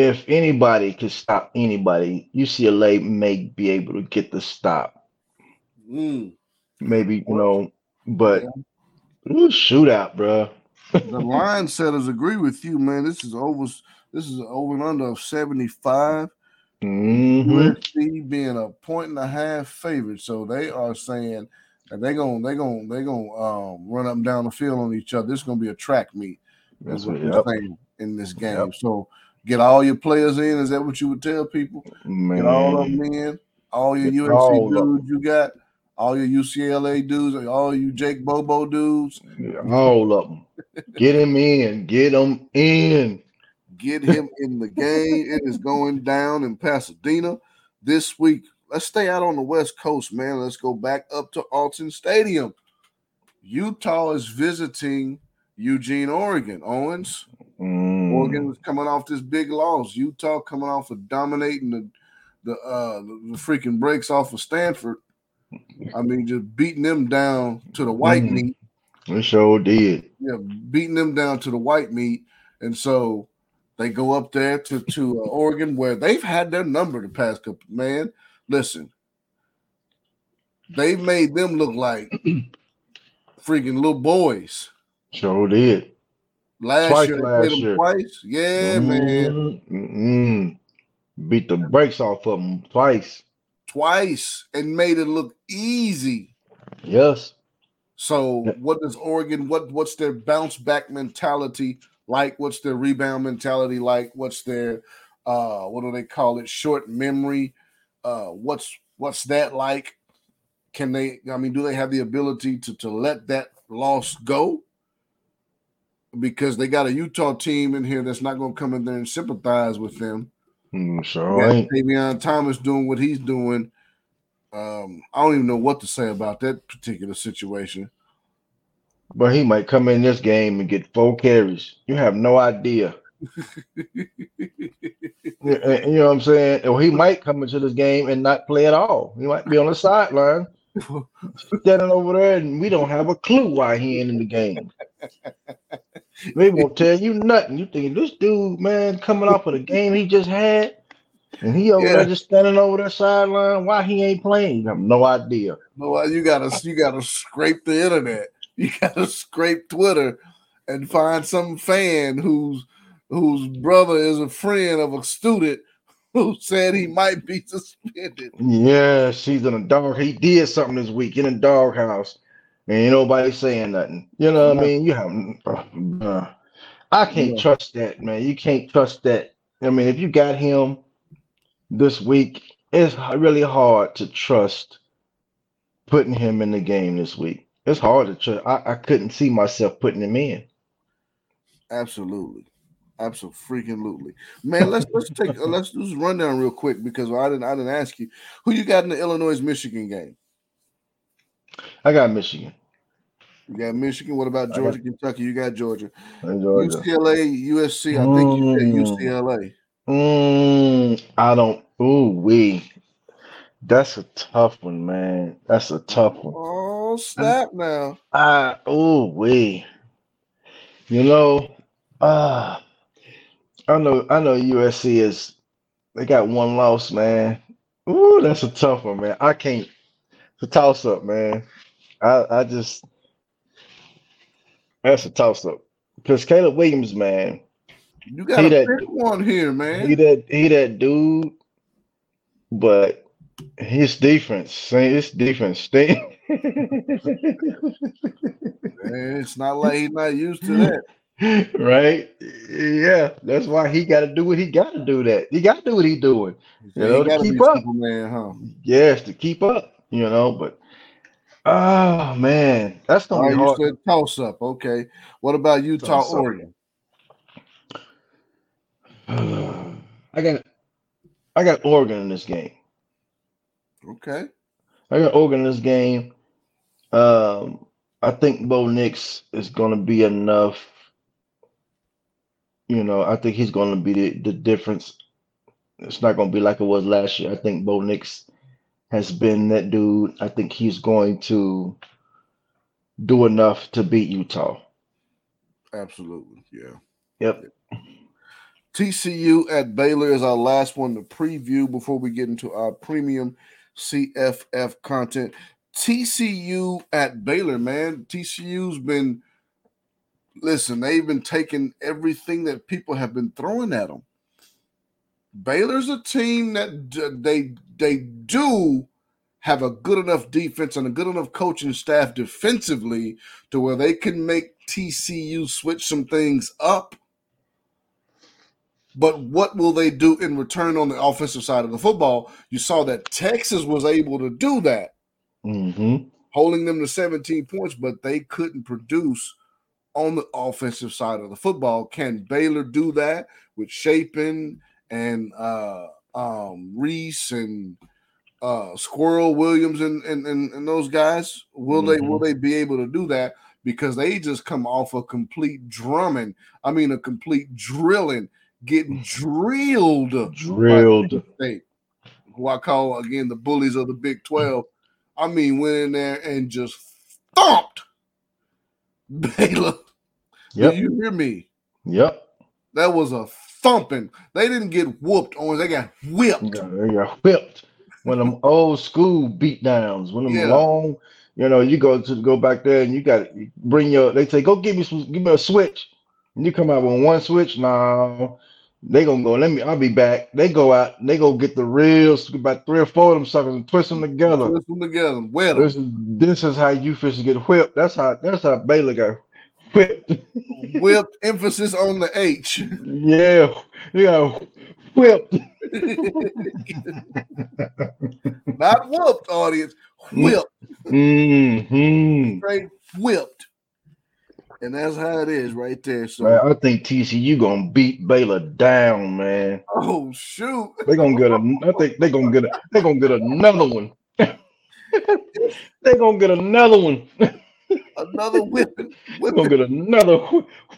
if anybody could stop anybody, UCLA may be able to get the stop. Mm. Maybe you know, but ooh, shootout, bro. the line setters agree with you, man. This is over. This is over and under of seventy five. Mm-hmm. USC being a point and a half favorite, so they are saying that they're gonna they're gonna they're gonna um, run up and down the field on each other. This is gonna be a track meet. That's what they're saying in this game. Yep. So get all your players in. Is that what you would tell people? Man. Get all of them in. All your get USC all dudes you got. All your UCLA dudes. All you Jake Bobo dudes. All of them. get him in. Get them in. Get him in the game. It is going down in Pasadena this week. Let's stay out on the West Coast, man. Let's go back up to Autzen Stadium. Utah is visiting Eugene, Oregon. Owens. Mm. Oregon was coming off this big loss. Utah coming off of dominating the the uh the freaking breaks off of Stanford. I mean, just beating them down to the white mm. meat. It sure did. Yeah, beating them down to the white meat, and so they go up there to to uh, Oregon, where they've had their number the past couple. Man, listen, they've made them look like freaking little boys. Sure did. Last twice year, last year. twice. Yeah, mm-hmm. man. Mm-hmm. Beat the brakes off of them twice. Twice and made it look easy. Yes. So, what does Oregon? What what's their bounce back mentality like? What's their rebound mentality like? What's their uh what do they call it? Short memory. Uh what's what's that like? Can they I mean, do they have the ability to to let that loss go? Because they got a Utah team in here that's not going to come in there and sympathize with them. Mm, sure. Tavion Thomas doing what he's doing. Um, I don't even know what to say about that particular situation. But he might come in this game and get four carries. You have no idea. you know what I'm saying? Or he might come into this game and not play at all. He might be on the sideline, standing over there, and we don't have a clue why he ain't in the game. They won't tell you nothing. You think this dude, man, coming off of the game he just had, and he over yeah. there just standing over the sideline. Why he ain't playing? I have no idea. No, you gotta you gotta scrape the internet. You gotta scrape Twitter and find some fan whose whose brother is a friend of a student who said he might be suspended. Yeah, she's in a dog. He did something this week in a doghouse, ain't nobody saying nothing. You know what I mean? You have. Uh, I can't yeah. trust that, man. You can't trust that. I mean, if you got him this week, it's really hard to trust putting him in the game this week. It's hard to trust. I, I couldn't see myself putting him in. Absolutely. Absolutely, freaking lutely. man. Let's let's take uh, let's do this rundown real quick because I didn't I didn't ask you who you got in the Illinois Michigan game. I got Michigan. You got Michigan. What about Georgia, got, Kentucky? You got Georgia. Georgia. UCLA, USC. I think you said UCLA. Mm, I don't. Ooh, we. That's a tough one, man. That's a tough one. Oh snap! Now. Ah, ooh, we. You know, ah. Uh, I know I know USC is they got one loss, man. Ooh, that's a tough one, man. I can't it's a toss up, man. I I just that's a toss up. Because Caleb Williams, man. You got a that, one here, man. He that he that dude, but his defense, his defense stink. it's not like he's not used to that. right? Yeah, that's why he got to do what he got to do. That he got to do what he's doing. You know, to keep up. Man, huh? Yes, to keep up. You know, but oh man, that's gonna oh, be hard. said toss up. Okay, what about Utah, toss Oregon? I got, I got Oregon in this game. Okay, I got Oregon in this game. Um, I think Bo Nix is going to be enough You know, I think he's going to be the, the difference. It's not going to be like it was last year. I think Bo Nix has been that dude. I think he's going to do enough to beat Utah. Absolutely. Yeah. Yep. TCU at Baylor is our last one to preview before we get into our premium CFF content. TCU at Baylor, man. TCU's been listen, they've been taking everything that people have been throwing at them. Baylor's a team that they they do have a good enough defense and a good enough coaching staff defensively to where they can make TCU switch some things up. But what will they do in return on the offensive side of the football? You saw that Texas was able to do that, mm-hmm. holding them to 17 points, but they couldn't produce on the offensive side of the football. Can Baylor do that with Shapen and uh, um, Reese and uh, Sqwirl Williams and, and and, and those guys? Will mm-hmm. they will they be able to do that? Because they just come off a complete drumming. I mean, a complete drilling, getting drilled, drilled. State, who I call again the bullies of the Big Twelve. I mean, went in there and just thumped Baylor. Yep. Do you hear me? Yep. That was a thumping. They didn't get whooped on, they got whipped. Yeah, they got whipped. When them old school beat downs, when them yeah. long, you know, you go to go back there and you got to bring your. They say, "Go give me some, give me a switch," and you come out with one switch. Now they gonna go. Let me. I'll be back. They go out. They go get the real about three or four of them suckers and twist them together. Twist them together. Wet This is this is how you fish get whipped. That's how that's how Baylor got whipped. whipped. Emphasis on the H. Yeah. Yeah. Whipped. Not whooped, audience. Whipped. Mm-hmm. Straight whipped. And that's how it is right there. So man, I think TCU gonna beat Baylor down, man. Oh shoot. They're gonna get a I think they're gonna get a they're gonna get another one. they're gonna get another one. another weapon. We're gonna get another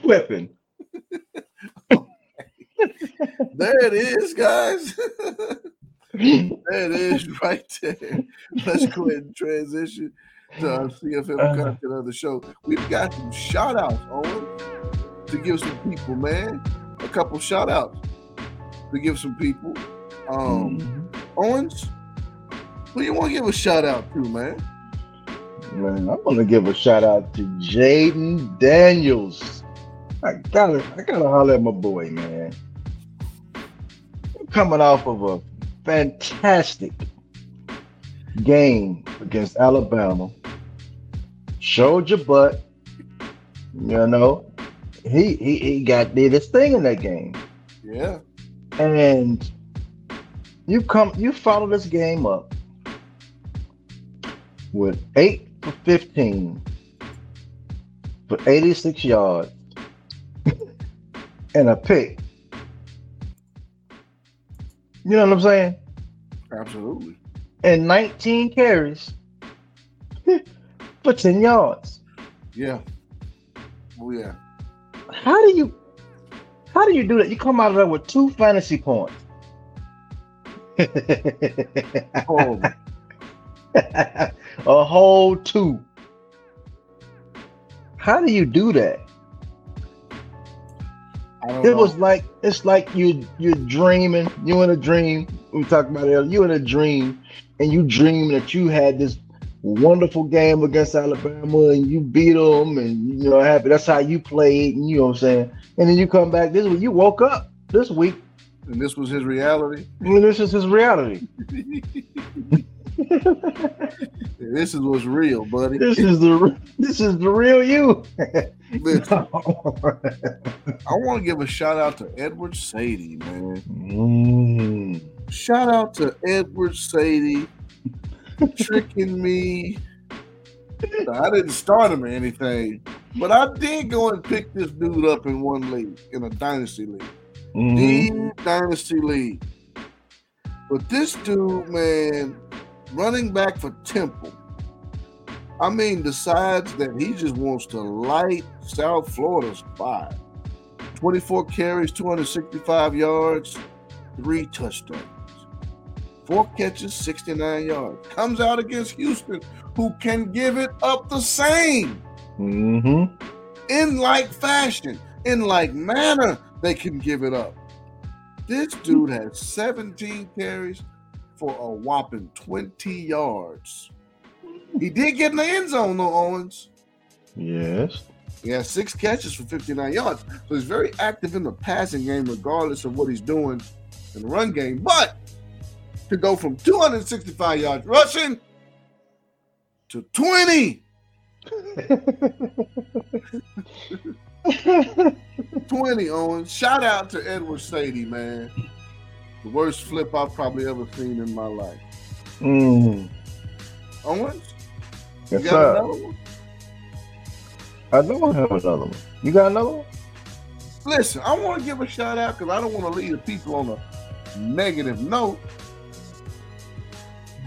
weapon. there it is, guys. there it is right there. Let's go ahead and transition to our CFM uh, content of the show. We've got some shout outs, Owen, to give some people, man. A couple shout outs to give some people. Um, mm-hmm. Owens, who you want to give a shout out to, man? Man, I'm gonna give a shout out to Jayden Daniels. I gotta, I gotta holler at my boy, man. Coming off of a fantastic game against Alabama, showed your butt. You know, he he, he got did his thing in that game. Yeah, and you come, you follow this game up with eight for 15 for 86 yards and a pick. You know what I'm saying? Absolutely. And 19 carries for 10 yards. Yeah. Oh yeah. How do you how do you do that? You come out of there with two fantasy points. oh a whole two. How do you do that? It know. was like it's like you you're dreaming. You in a dream. We talked about it. You in a dream, and you dream that you had this wonderful game against Alabama, and you beat them, and you know happy. That's how you played, and you know what I'm saying. And then you come back this week. You woke up this week, and this was his reality. And this is his reality. this is what's real, buddy. This is the this is the real you. Listen, I want to give a shout out to Edward Saydee, man. Mm. Shout out to Edward Saydee tricking me. I didn't start him or anything, but I did go and pick this dude up in one league, in a dynasty league. Mm-hmm. The dynasty league. But this dude, man, running back for Temple. I mean, decides that he just wants to light South Florida's fire. 24 carries, 265 yards, three touchdowns. Four catches, 69 yards. Comes out against Houston, who can give it up the same. Mm-hmm. In like fashion, in like manner, they can give it up. This dude has 17 carries for a whopping 20 yards. He did get in the end zone, though, Owens. Yes. He has six catches for 59 yards. So he's very active in the passing game, regardless of what he's doing in the run game. But to go from 265 yards rushing to 20. 20 Owens. Shout out to Edward Saydee, man. The worst flip I've probably ever seen in my life. Mm. Owens? Yes, sir. another one? I don't have another one. You got another one? Listen, I want to give a shout out because I don't want to leave the people on a negative note.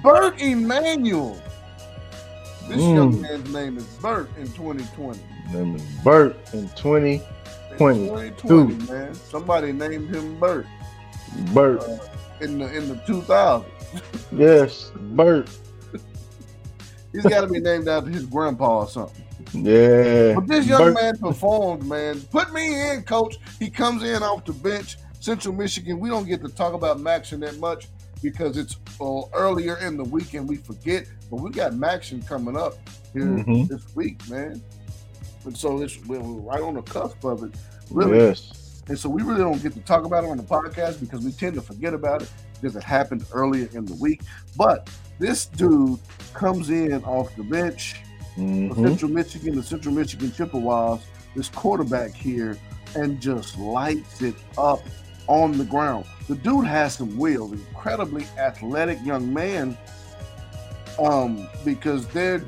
Bert Emanuel. This Mm. young man's name is Bert in 2020. Name is Bert in 20. In 2020, man. Somebody named him Bert Bert. in the in the 2000s. Yes, Bert. He's got to be named after his grandpa or something. Yeah. But this young Bert- man performed, man. Put me in, coach. He comes in off the bench. Central Michigan, we don't get to talk about MACtion that much because it's uh, earlier in the week and we forget. But we got MACtion coming up here Mhm. this week, man. And so it's we're right on the cusp of it, really. Yes. And so we really don't get to talk about it on the podcast because we tend to forget about it because it happened earlier in the week. But this dude comes in off the bench for Mhm. Central Michigan, the Central Michigan Chippewas, this quarterback here, and just lights it up on the ground. The dude has some wheels, incredibly athletic young man. Um, because their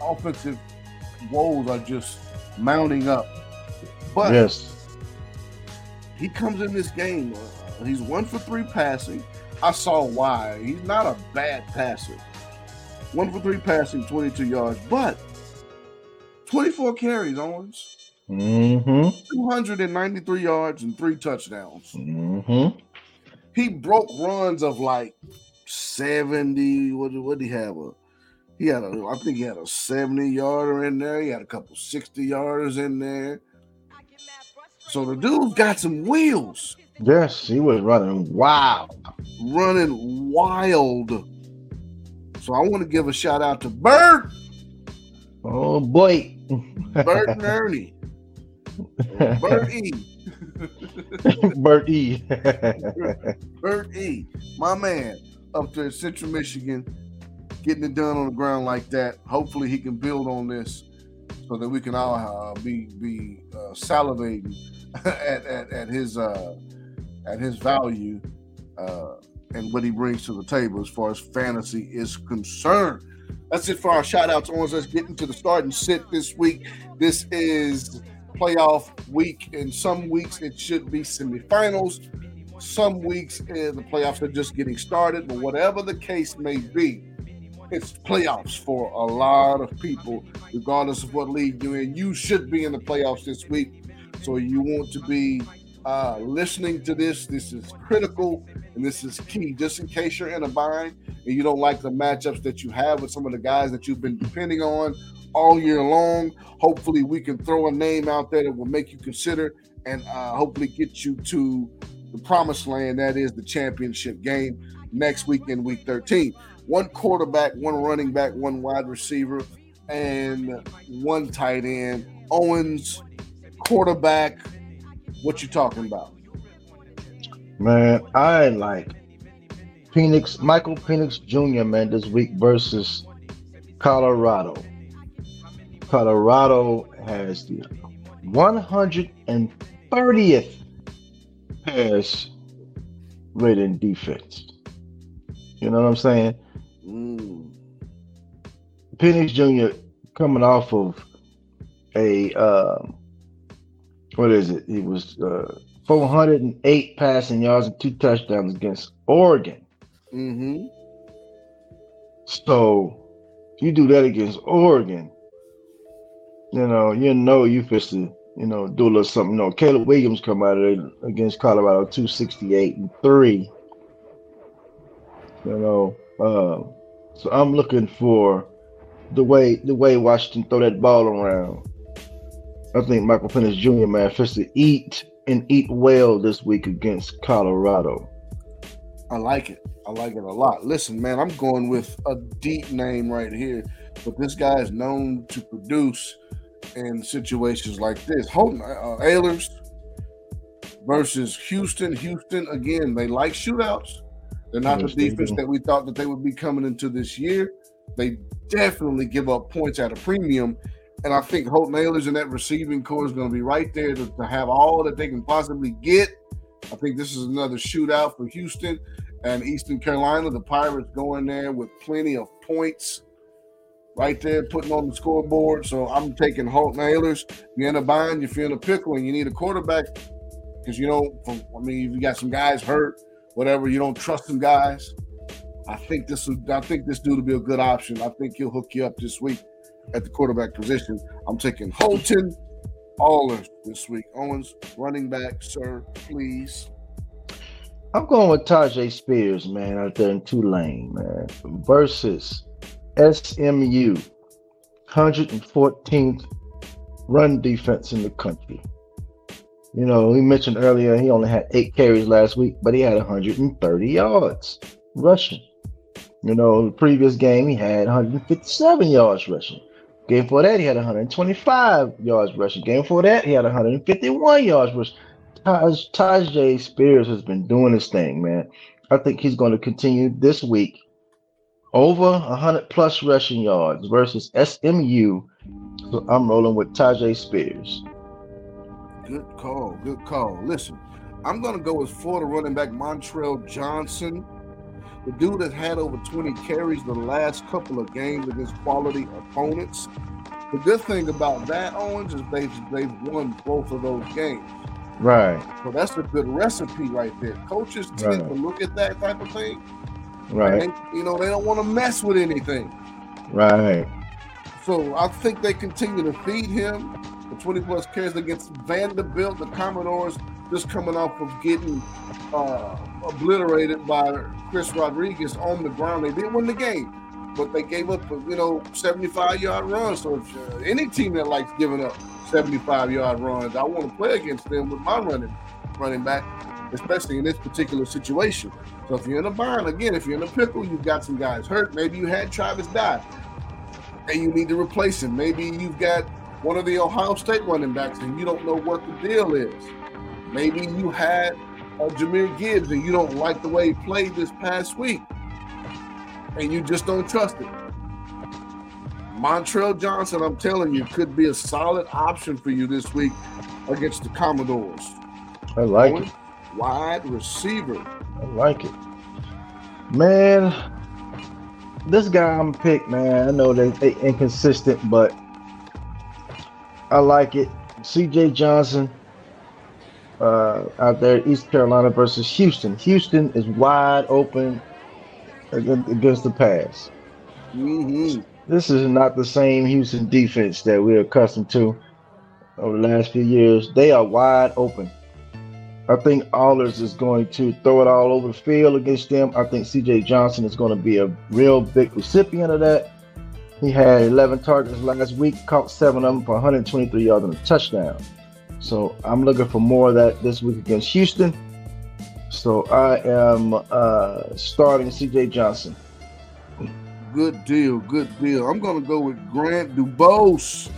offensive woes are just mounting up. But Yes. He comes in this game. Uh, he's one for three passing. I saw why. He's not a bad passer. One for three passing, 22 yards, but 24 carries, Owens, Mm-hmm. 293 yards and three touchdowns. Mm-hmm. He broke runs of like 70. What did what did he have? A, he had a, I think he had a 70 yarder in there. He had a couple 60 yarders in there. So the dude's got some wheels. Yes, he was running wild. running wild. So I want to give a shout out to Bert, Oh boy. Bert and Ernie, Bert E, Bert E. Bert E, my man, up there in Central Michigan, getting it done on the ground like that. Hopefully, he can build on this so that we can all uh, be be uh, salivating at, at, at his uh, at his value uh, and what he brings to the table as far as fantasy is concerned. That's it for our shout outs on us getting to the start and sit this week. This is playoff week, and some weeks it should be semifinals. Some weeks uh, the playoffs are just getting started, but whatever the case may be, it's playoffs for a lot of people, regardless of what league you're in. You should be in the playoffs this week. So you want to be uh, listening to this. This is critical and this is key. Just in case you're in a bind and you don't like the matchups that you have with some of the guys that you've been depending on all year long, hopefully we can throw a name out there that will make you consider and uh, hopefully get you to the promised land. That is the championship game next week in week 13. One quarterback, one running back, one wide receiver, and one tight end. Owens, quarterback. What you talking about? Man, I like Penix, Michael Penix Jr., man, this week versus Colorado. Colorado has the 130th pass rating defense. You know what I'm saying? Mm, Penix Jr. coming off of a um, what is it? He was uh, 408 passing yards and two touchdowns against Oregon. hmm So you do that against Oregon, you know you know you fist to you know, do a little something. You know, Caleb Williams come out of there against Colorado 268 and 3. You know, uh, so I'm looking for the way the way Washington throw that ball around. I think Michael Penix Jr. man fits to eat and eat well this week against Colorado. I like it. I like it a lot. Listen, man, I'm going with a deep name right here, but this guy is known to produce in situations like this. Holton uh, Ahlers versus Houston. Houston again, they like shootouts. They're not the defense that we thought that they would be coming into this year. They definitely give up points at a premium. And I think Holt Ahlers in that receiving core is going to be right there to, to have all that they can possibly get. I think this is another shootout for Houston and Eastern Carolina. The Pirates going there with plenty of points right there, putting on the scoreboard. So I'm taking Holton Ahlers. You're in a bind, you're feeling a pickle, and you need a quarterback because you know, I mean, if you got some guys hurt, whatever, you don't trust some guys. I think this would, I think this dude will be a good option. I think he'll hook you up this week at the quarterback position. I'm taking Holton Ahlers this week. Owens, running back, sir, please. I'm going with Tyjae Spears, man, out there in Tulane, man, versus SMU, 114th run defense in the country. You know, we mentioned earlier he only had eight carries last week, but he had 130 yards rushing. You know, the previous game he had 157 yards rushing. Game before that he had 125 yards rushing. Game before that he had 151 yards rushing. Taj, Tyjae Spears has been doing his thing, man. I think he's going to continue this week over 100 plus rushing yards versus SMU. So I'm rolling with Tyjae Spears. Good call. Good call. Listen, I'm going to go with Florida running back Montrell Johnson. The dude has had over 20 carries the last couple of games against quality opponents. The good thing about that, Owens, is they've, they've won both of those games. Right. So that's a good recipe right there. Coaches tend right. to look at that type of thing Right. They, you know, they don't want to mess with anything. Right. So I think they continue to feed him the 20 plus carries against Vanderbilt. The Commodores just coming off of getting uh, obliterated by Chris Rodriguez on the ground. They did win the game, but they gave up a you know 75 yard run. So if, uh, any team that likes giving up 75 yard runs, I want to play against them with my running running back, especially in this particular situation. So if you're in a bind, again, if you're in a pickle, you've got some guys hurt. Maybe you had Travis Dye, and you need to replace him. Maybe you've got one of the Ohio State running backs, and you don't know what the deal is. Maybe you had uh, Jahmyr Gibbs, and you don't like the way he played this past week, and you just don't trust him. Montrell Johnson, I'm telling you, could be a solid option for you this week against the Commodores. I like it. Wide receiver. I like it. Man, this guy I'm pick, man. I know they, they inconsistent, but I like it. CJ Johnson uh, out there, East Carolina versus Houston. Houston is wide open against the pass. Mm-hmm. This is not the same Houston defense that we're accustomed to over the last few years. They are wide open. I think Ahlers is going to throw it all over the field against them. I think CJ Johnson is going to be a real big recipient of that. He had 11 targets last week, caught seven of them for 123 yards and a touchdown. So I'm looking for more of that this week against Houston. So I am uh, starting CJ Johnson. Good deal, good deal. I'm going to go with Grant Dubose.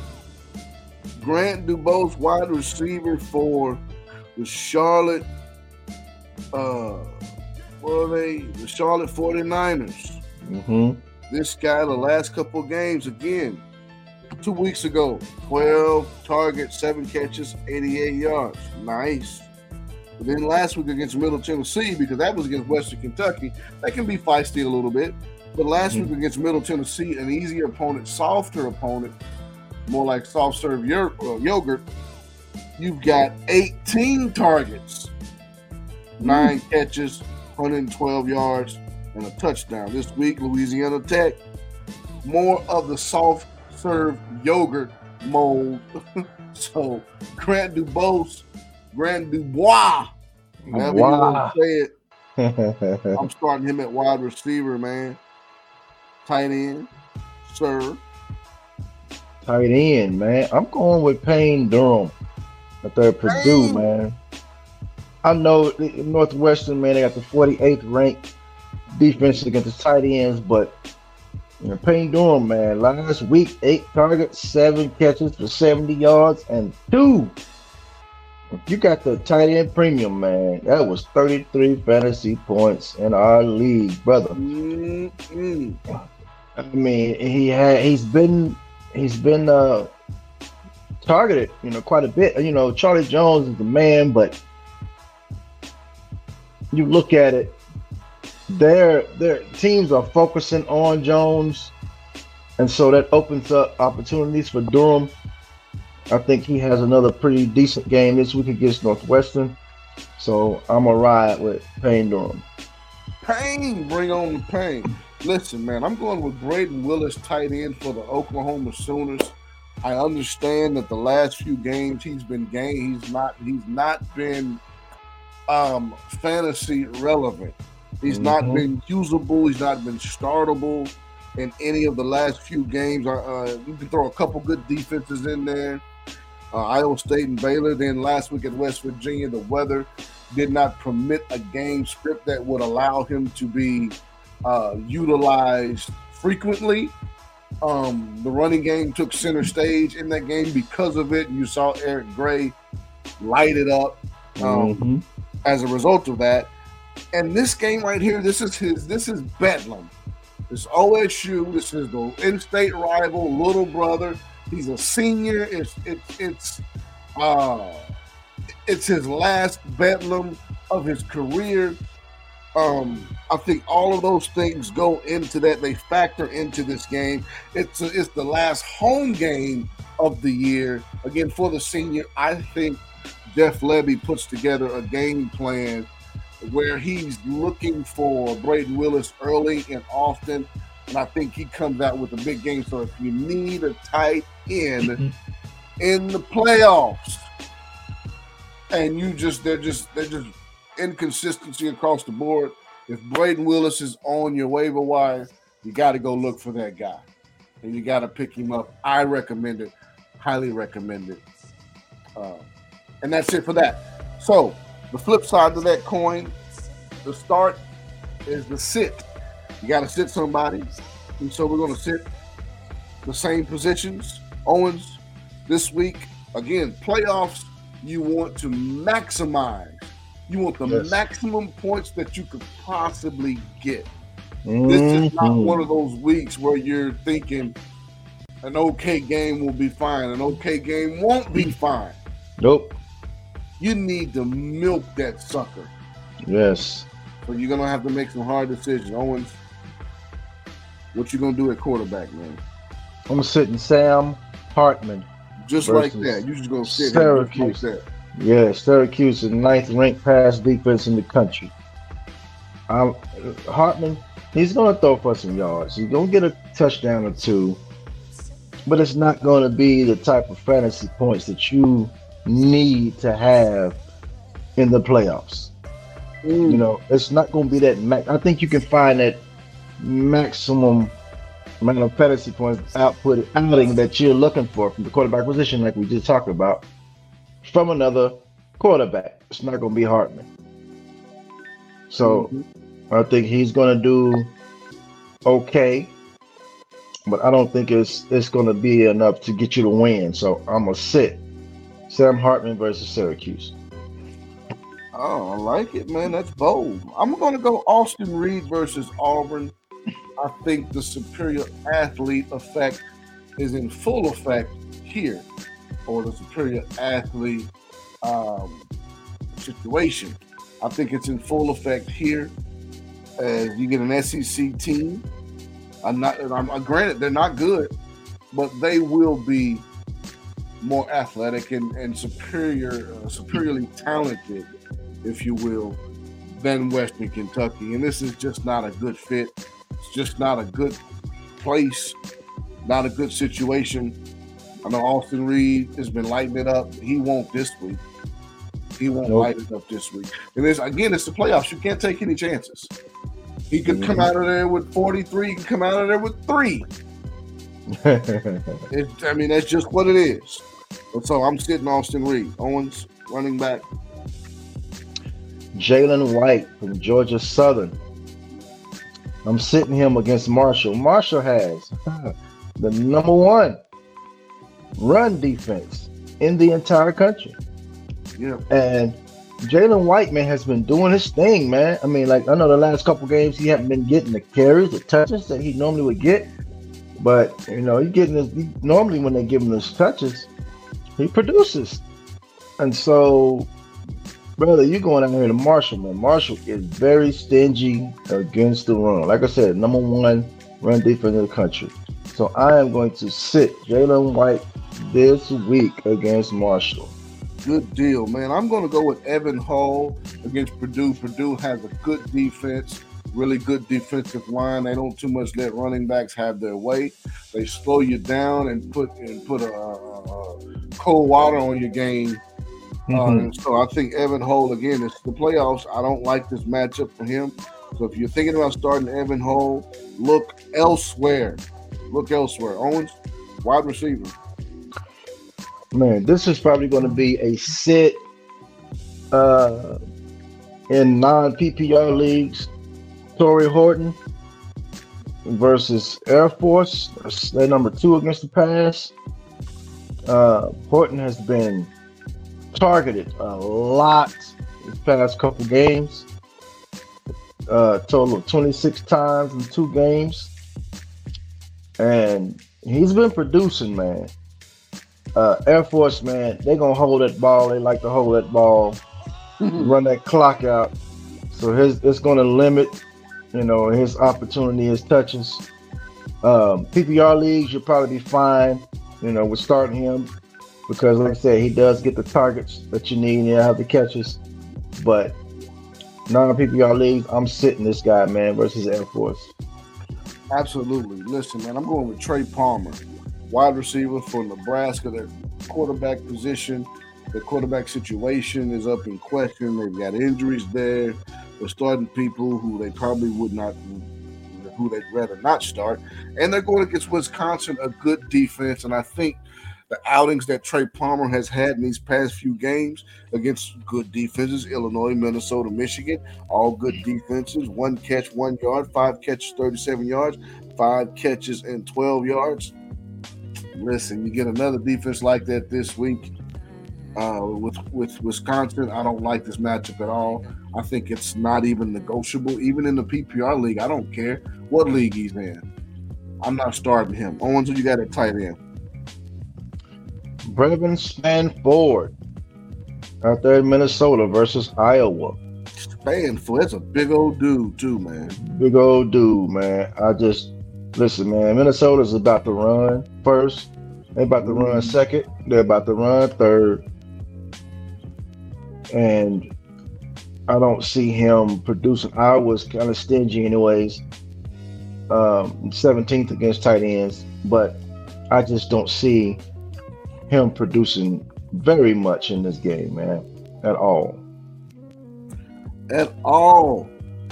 Grant Dubose, wide receiver for the Charlotte, uh, what are they? The Charlotte 49ers. Mm-hmm. This guy, the last couple games, again, two weeks ago, 12 targets, seven catches, 88 yards. Nice. But then last week against Middle Tennessee, because that was against Western Kentucky, that can be feisty a little bit. But last mm-hmm. week against Middle Tennessee, an easier opponent, softer opponent, more like soft serve uh, yogurt, You've got 18 targets, nine mm. catches, 112 yards, and a touchdown. This week, Louisiana Tech, more of the soft serve yogurt mold. so Grant Dubose, Grant Dubois, however you want to say it. I'm starting him at wide receiver, man. Tight end, sir. Tight end, man. I'm going with Payne Durham at third Purdue, man. I know Northwestern, man, they got the 48th ranked defense against the tight ends, but know, Payne Durham, man, last week, eight targets, seven catches for 70 yards, and two. You got the tight end premium, man. That was 33 fantasy points in our league, brother. Mm-hmm. I mean, he had he's been he's been uh targeted, you know, quite a bit. You know, Charlie Jones is the man, but you look at it, their their teams are focusing on Jones, and so that opens up opportunities for Durham. I think he has another pretty decent game this week against Northwestern. So I'm gonna ride with Payne Durham. Payne, bring on the pain. Listen, man, I'm going with Brayden Willis, tight end for the Oklahoma Sooners. I understand that the last few games he's been game, he's not he's not been um fantasy relevant. He's mm-hmm. not been usable. He's not been startable in any of the last few games. Uh, uh, you can throw a couple good defenses in there. Uh, Iowa State and Baylor. Then last week at West Virginia, the weather did not permit a game script that would allow him to be uh, utilized frequently. Um, the running game took center stage in that game because of it. You saw Eric Gray light it up um, mm-hmm. as a result of that. And this game right here, this is his, this is Bedlam. This OSU, this is the in-state rival, little brother. He's a senior. It's it's it's uh it's his last Bedlam of his career. Um, I think all of those things go into that. They factor into this game. It's a, it's the last home game of the year. Again, for the senior, I think Jeff Lebby puts together a game plan where he's looking for Brayden Willis early and often. And I think he comes out with a big game. So if you need a tight end mm-hmm. in the playoffs, and you just they're just they're just inconsistency across the board. If Brayden Willis is on your waiver wire, you got to go look for that guy, and you got to pick him up. I recommend it, highly recommend it. Uh, and that's it for that. So the flip side of that coin, the start is the sit. You got to sit somebody. And so we're going to sit the same positions. Owens, this week, again, playoffs, you want to maximize. You want the yes. maximum points that you could possibly get. Mm-hmm. This is not mm-hmm. one of those weeks where you're thinking an okay game will be fine. An okay game won't be fine. Nope you need to milk that sucker. Yes. So you're gonna have to make some hard decisions. Owens, what you gonna do at quarterback, man? I'm sitting Sam Hartman. Just like that. You're just gonna sit Syracuse. Like yeah, Syracuse is ninth ranked pass defense in the country. Um, Hartman, he's gonna throw for some yards. He's gonna get a touchdown or two, but it's not gonna be the type of fantasy points that you need to have in the playoffs. Mm. You know, it's not going to be that max. I think you can find that maximum amount of fantasy points output outing that you're looking for from the quarterback position, like we just talked about, from another quarterback. It's not going to be Hartman. So mm-hmm. I think he's going to do okay, but I don't think it's it's going to be enough to get you to win. So I'm gonna sit Sam Hartman versus Syracuse. Oh, I like it, man. That's bold. I'm going to go Austin Reed versus Auburn. I think the superior athlete effect is in full effect here, or the superior athlete um, situation. I think it's in full effect here. As you get an SEC team, I'm not. I'm, granted, they're not good, but they will be more athletic and, and superior, uh, superiorly talented, if you will, than Western Kentucky. And this is just not a good fit. It's just not a good place, not a good situation. I know Austin Reed has been lighting it up. He won't this week. He won't nope. light it up this week. And it's again, it's the playoffs. You can't take any chances. He could mm-hmm. come out of there with 43. He can come out of there with three. it, I mean, that's just what it is. So I'm sitting Austin Reed, Owens, running back. Jalen White from Georgia Southern. I'm sitting him against Marshall. Marshall has the number one run defense in the entire country. Yeah. And Jalen White, man, has been doing his thing, man. I mean, like I know the last couple games he hasn't been getting the carries, the touches that he normally would get. But you know, he getting this. normally when they give him those touches, he produces. And so, brother, you're going out here to Marshall, man. Marshall is very stingy against the run. Like I said, number one run defense in the country. So I am going to sit Jalen White this week against Marshall. Good deal, man. I'm going to go with Evan Hull against Purdue. Purdue has a good defense, really good defensive line. They don't too much let running backs have their way. They slow you down and put and put a, a, a cold water on your game. Mm-hmm. Um, so I think Evan Hull again. It's the playoffs. I don't like this matchup for him. So if you're thinking about starting Evan Hull, look elsewhere. Look elsewhere. Owens, wide receiver. Man, this is probably going to be a sit uh, in non PPR leagues. Tory Horton versus Air Force. They're number two against the pass. Uh, Horton has been targeted a lot these past couple games. Uh, total of 26 times in two games. And he's been producing, man uh, Air Force, man, they gonna hold that ball. They like to hold that ball, run that clock out. So his it's gonna limit, you know, his opportunity, his touches. Um, PPR leagues, you'll probably be fine, you know, with starting him because, like I said, he does get the targets that you need and he'll have the catches. But non PPR leagues, I'm sitting this guy, man, versus Air Force. Absolutely. Listen, man, I'm going with Trey Palmer wide receiver for Nebraska. Their quarterback position, the quarterback situation is up in question. They've got injuries there. They're starting people who they probably would not, who they'd rather not start. And they're going against Wisconsin, a good defense. And I think the outings that Trey Palmer has had in these past few games against good defenses Illinois, Minnesota, Michigan, all good defenses. One catch, one yard, five catches, 37 yards, five catches, and 12 yards listen, you get another defense like that this week uh, with with Wisconsin. I don't like this matchup at all. I think it's not even negotiable. Even in the PPR league, I don't care what league he's in. I'm not starting him. Owens, who you got at tight end? Brevyn Spann-Ford out there in Minnesota versus Iowa. Spann-Ford, that's a big old dude too, man. Big old dude, man. I just Listen, man, Minnesota's about to run first. They're about to run second. They're about to run third. And I don't see him producing. I was kind of stingy, anyways. Um, 17th against tight ends, but I just don't see him producing very much in this game, man, at all. At all.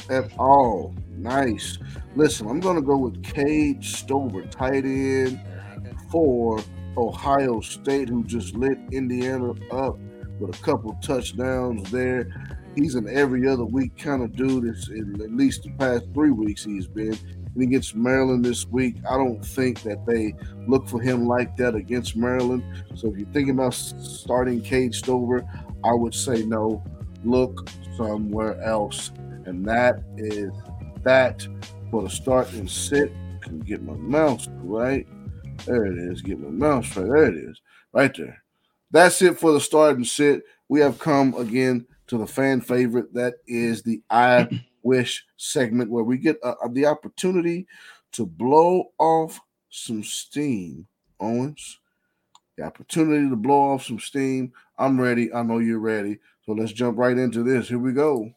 At all. Nice. Listen, I'm going to go with Cade Stover, tight end for Ohio State, who just lit Indiana up with a couple touchdowns there. He's an every other week kind of dude. It's in at least the past three weeks he's been. And against Maryland this week, I don't think that they look for him like that against Maryland. So if you're thinking about starting Cade Stover, I would say no. Look somewhere else. And that is that for the start and sit. Can get my mouse right. There it is. Get my mouse right. There it is. Right there. That's it for the start and sit. We have come again to the fan favorite. That is the I wish segment where we get uh, the opportunity to blow off some steam, Owens. The opportunity to blow off some steam. I'm ready. I know you're ready. So let's jump right into this. Here we go.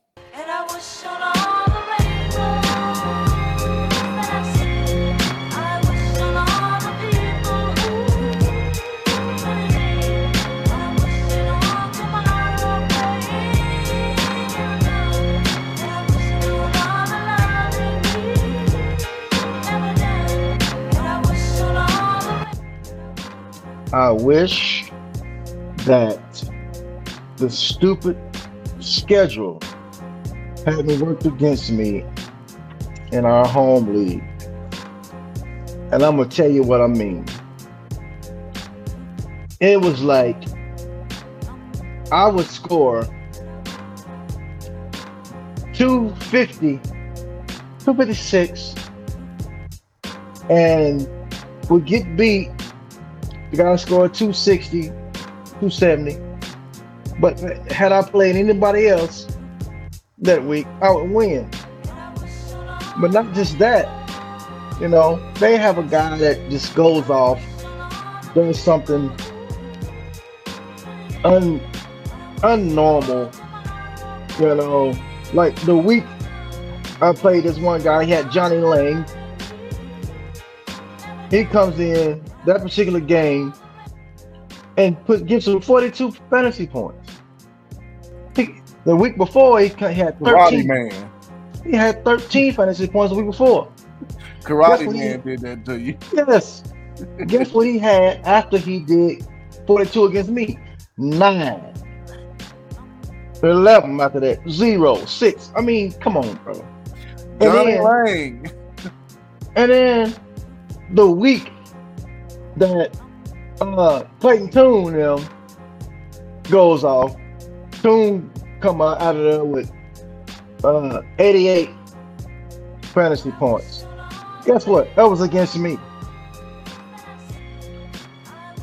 I wish that the stupid schedule hadn't worked against me in our home league. And I'm gonna tell you what I mean. It was like I would score 250, 256, and would get beat. The guy scored 260, 270. But had I played anybody else that week, I would win. But not just that, you know, they have a guy that just goes off, does something un unnormal, you know, like the week I played this one guy, he had Johnny Lang. He comes in that particular game and put gives him 42 fantasy points. He, the week before he had 13. Karate man. He had 13 fantasy points the week before. Karate man he, did that to you. Yes. Guess what he had after he did 42 against me? Nine. 11 after that. Zero. Six. I mean, come on, bro. Johnny then, Lang. And then the week that uh Clayton Tune them goes off, Tune come out, out of there with uh 88 fantasy points. Guess what? That was against me.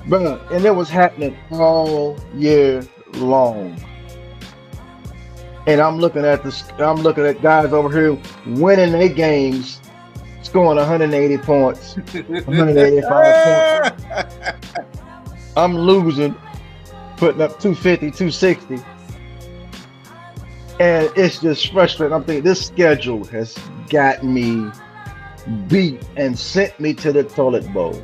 But and it was happening all year long. And I'm looking at this, I'm looking at guys over here winning their games, scoring 180 points, 185 points. I'm losing, putting up 250, 260. And it's just frustrating. I'm thinking this schedule has got me beat and sent me to the toilet bowl.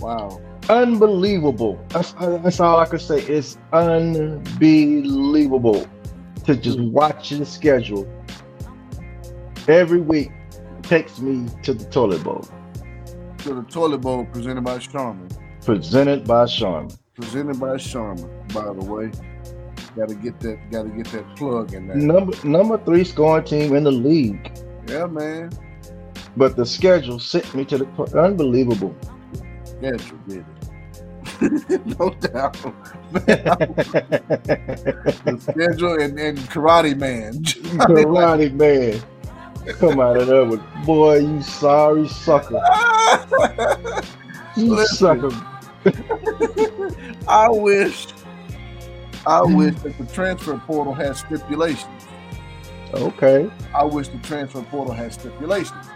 Wow unbelievable. That's, that's all I could say. It's unbelievable to just hmm. watch the schedule every week takes me to the toilet bowl. To the toilet bowl presented by Charmin. Presented by Charmin. Presented by Charmin, by the way. Gotta get that gotta get that plug in there. Number number three scoring team in the league. Yeah, man. But the schedule sent me to the unbelievable. Schedule did it. no doubt. the schedule and, and Karate Man. karate Man. Come out of there with boy, you sorry sucker. you sucker. I wish I wish that the transfer portal had stipulations. Okay. I wish the transfer portal had stipulations.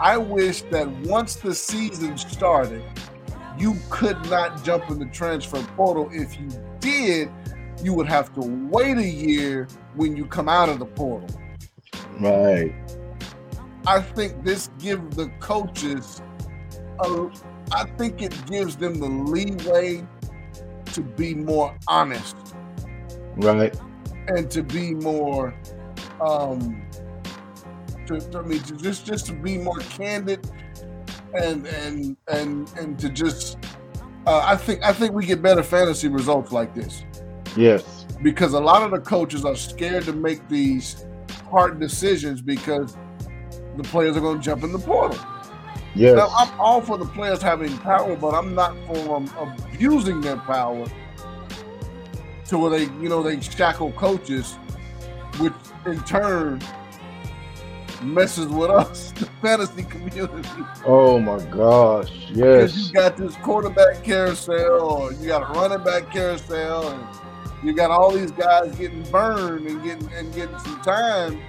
I wish that once the season started, you could not jump in the transfer portal. If you did, you would have to wait a year when you come out of the portal. Right. I think this gives the coaches a, I think it gives them the leeway to be more honest. Right. And to be more um to, I mean to just just to be more candid and and and and to just uh, I think I think we get better fantasy results like this. Yes. Because a lot of the coaches are scared to make these hard decisions because the players are going to jump in the portal. Yes. Now, I'm all for the players having power, but I'm not for um, abusing their power to where they, you know, they shackle coaches, which in turn messes with us, the fantasy community. Oh my gosh, yes. Because you got this quarterback carousel, or you got a running back carousel, and you got all these guys getting burned and getting and getting some time.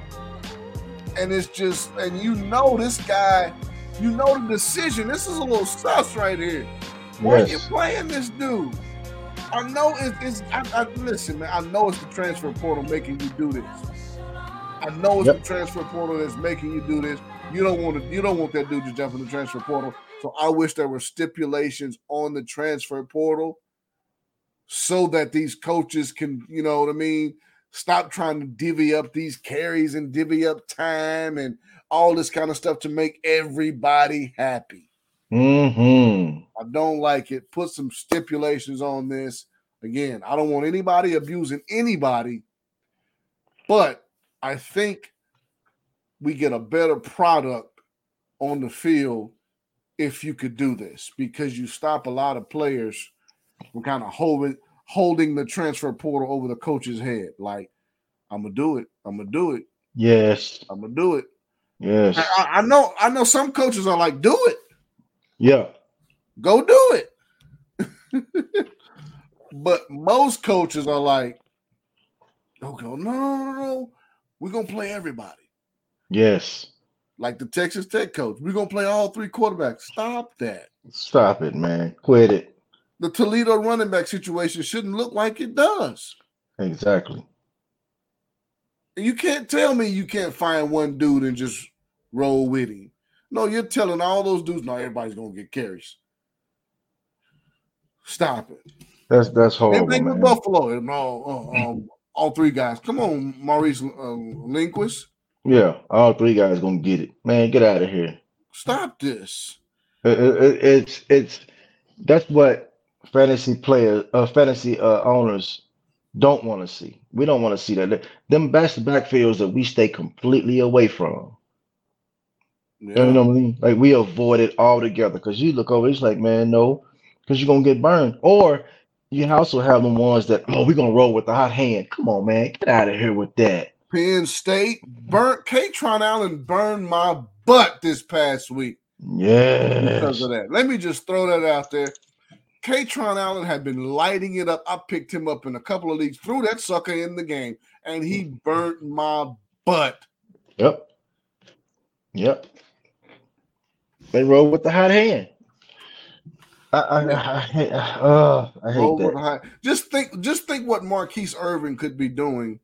And it's just, and you know this guy, you know the decision. This is a little sus right here. Why yes. are you playing this dude? I know it's, it's I, I, listen, man. I know it's the transfer portal making you do this. I know it's yep. the transfer portal that's making you do this. You don't want to. You don't want that dude to jump in the transfer portal. So I wish there were stipulations on the transfer portal so that these coaches can, you know what I mean, stop trying to divvy up these carries and divvy up time and all this kind of stuff to make everybody happy. Mm-hmm. I don't like it. Put some stipulations on this. Again, I don't want anybody abusing anybody, but I think we get a better product on the field if you could do this because you stop a lot of players from kind of holding holding the transfer portal over the coach's head. Like, I'm gonna do it. I'm gonna do it. Yes. I'm gonna do it. Yes. I, I know. I know some coaches are like, do it. Yeah. Go do it. but most coaches are like, okay, no, no, no, no. We're gonna play everybody. Yes. Like the Texas Tech coach. We're gonna play all three quarterbacks. Stop that. Stop it, man. Quit it. The Toledo running back situation shouldn't look like it does. Exactly. You can't tell me you can't find one dude and just roll with him. No, you're telling all those dudes, no, everybody's gonna get carries. Stop it. That's that's horrible, with man. Buffalo. No, uh, um, all three guys. Come on, Maurice uh, Linguist. Yeah, all three guys gonna get it. Man, get out of here. Stop this. It- it- it's it's that's what fantasy players, uh, fantasy uh, owners don't want to see. We don't want to see that. Them best backfields that we stay completely away from. Yeah. You know what I mean? Like we avoid it altogether because you look over, it's like, man, no, because you're gonna get burned. Or you also have the ones that, oh, we're gonna roll with the hot hand. Come on, man, get out of here with that. Penn State burnt Kaytron Allen burned my butt this past week Yeah. because of that. Let me just throw that out there. Kaytron Allen had been lighting it up. I picked him up in a couple of leagues, threw that sucker in the game, and he burnt my butt. Yep. Yep. They roll with the hot hand. I I, I, I hate uh, I hate that. the high- Just think, just think what Marquise Irvin could be doing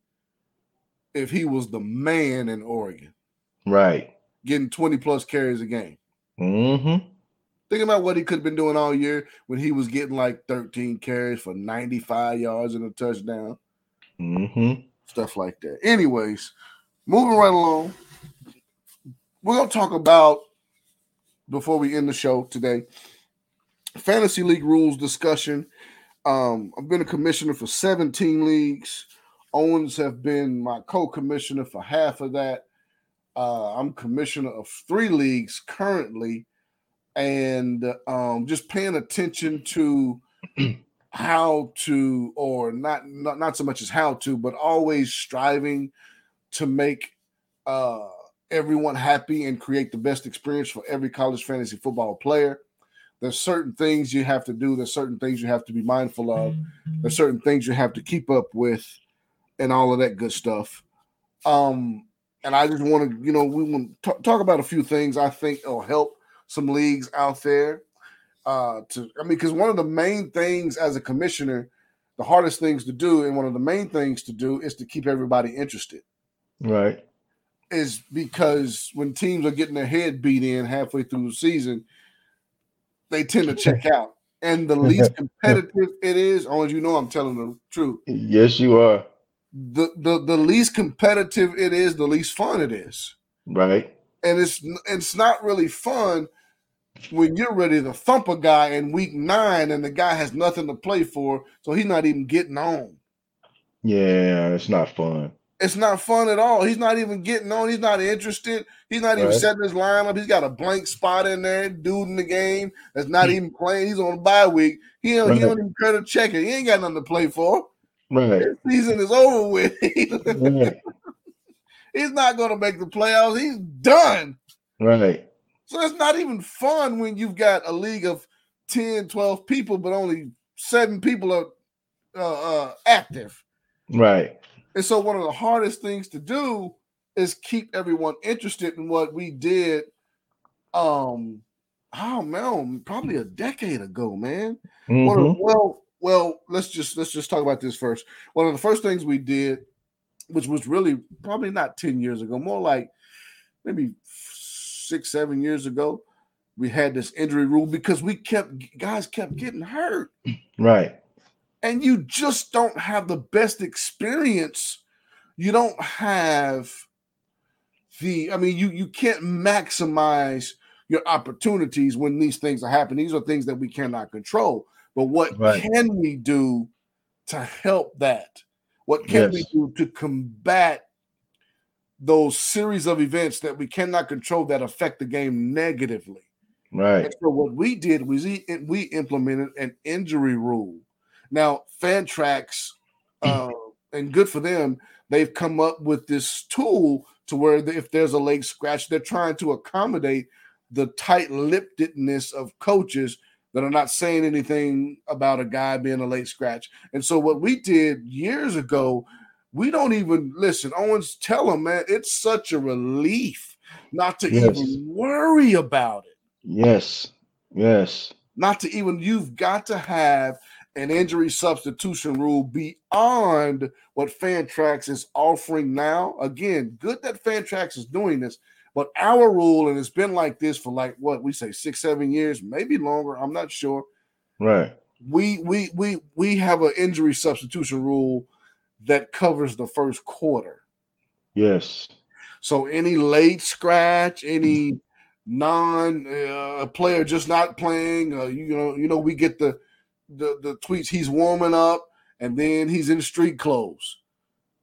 if he was the man in Oregon, Right. getting 20 plus carries a game. Mm-hmm. Think about what he could have been doing all year when he was getting like 13 carries for 95 yards and a touchdown, Mm-hmm. stuff like that. Anyways, moving right along, we're gonna talk about before we end the show today. Fantasy league rules discussion. Um, I've been a commissioner for 17 leagues. Owens have been my co-commissioner for half of that. Uh, I'm commissioner of three leagues currently, and um, just paying attention to how to, or not, not not so much as how to, but always striving to make uh, everyone happy and create the best experience for every college fantasy football player. There's certain things you have to do. There's certain things you have to be mindful of. There's certain things you have to keep up with, and all of that good stuff. Um, and I just want to, you know, we want to talk about a few things I think will help some leagues out there. Uh, to I mean, because one of the main things as a commissioner, the hardest things to do, and one of the main things to do is to keep everybody interested. Right. Is because when teams are getting their head beat in halfway through the season, they tend to check out. And the least competitive it is, as you know, I'm telling the truth. Yes, you are. The, the the least competitive it is, the least fun it is. Right. And it's it's not really fun when you're ready to thump a guy in week nine and the guy has nothing to play for, so he's not even getting on. Yeah, it's not fun. It's not fun at all. He's not even getting on. He's not interested. He's not even Right. setting his lineup. He's got a blank spot in there. Dude in the game that's not mm. even playing. He's on a bye week. He don't, he don't even care to check it. He ain't got nothing to play for. Right. His season is over with. Right. He's not going to make the playoffs. He's done. Right. So it's not even fun when you've got a league of 10, 12 people, but only seven people are uh, uh, active. Right. And so one of the hardest things to do is keep everyone interested in what we did. Um, oh man, probably a decade ago, man. Mhm. well, well, let's just let's just talk about this first. One of the first things we did, which was really probably not 10 years ago, more like maybe six, seven years ago, we had this injury rule because we kept guys kept getting hurt Right. and you just don't have the best experience. You don't have the, I mean, you you can't maximize your opportunities when these things are happening. These are things that we cannot control. But what Right. can we do to help that? What can we do to combat those series of events that we cannot control that affect the game negatively? Right. And so what we did was we, we implemented an injury rule. Now, Fantrax, uh, and good for them, they've come up with this tool to where if there's a leg scratch, they're trying to accommodate the tight-lippedness of coaches that are not saying anything about a guy being a late scratch. And so what we did years ago, we don't even listen. Owens, tell them, man, it's such a relief not to Yes. even worry about it Yes. Yes. not to even you've got to have an injury substitution rule beyond what Fantrax is offering now. Again, good that Fantrax is doing this, but our rule, and it's been like this for like what we say six, seven years, maybe longer. I'm not sure. Right. We we we we have an injury substitution rule that covers the first quarter. Yes. So any late scratch, any non uh, player just not playing, uh, you know, you know, we get the, the the tweets. He's warming up, and then he's in street clothes.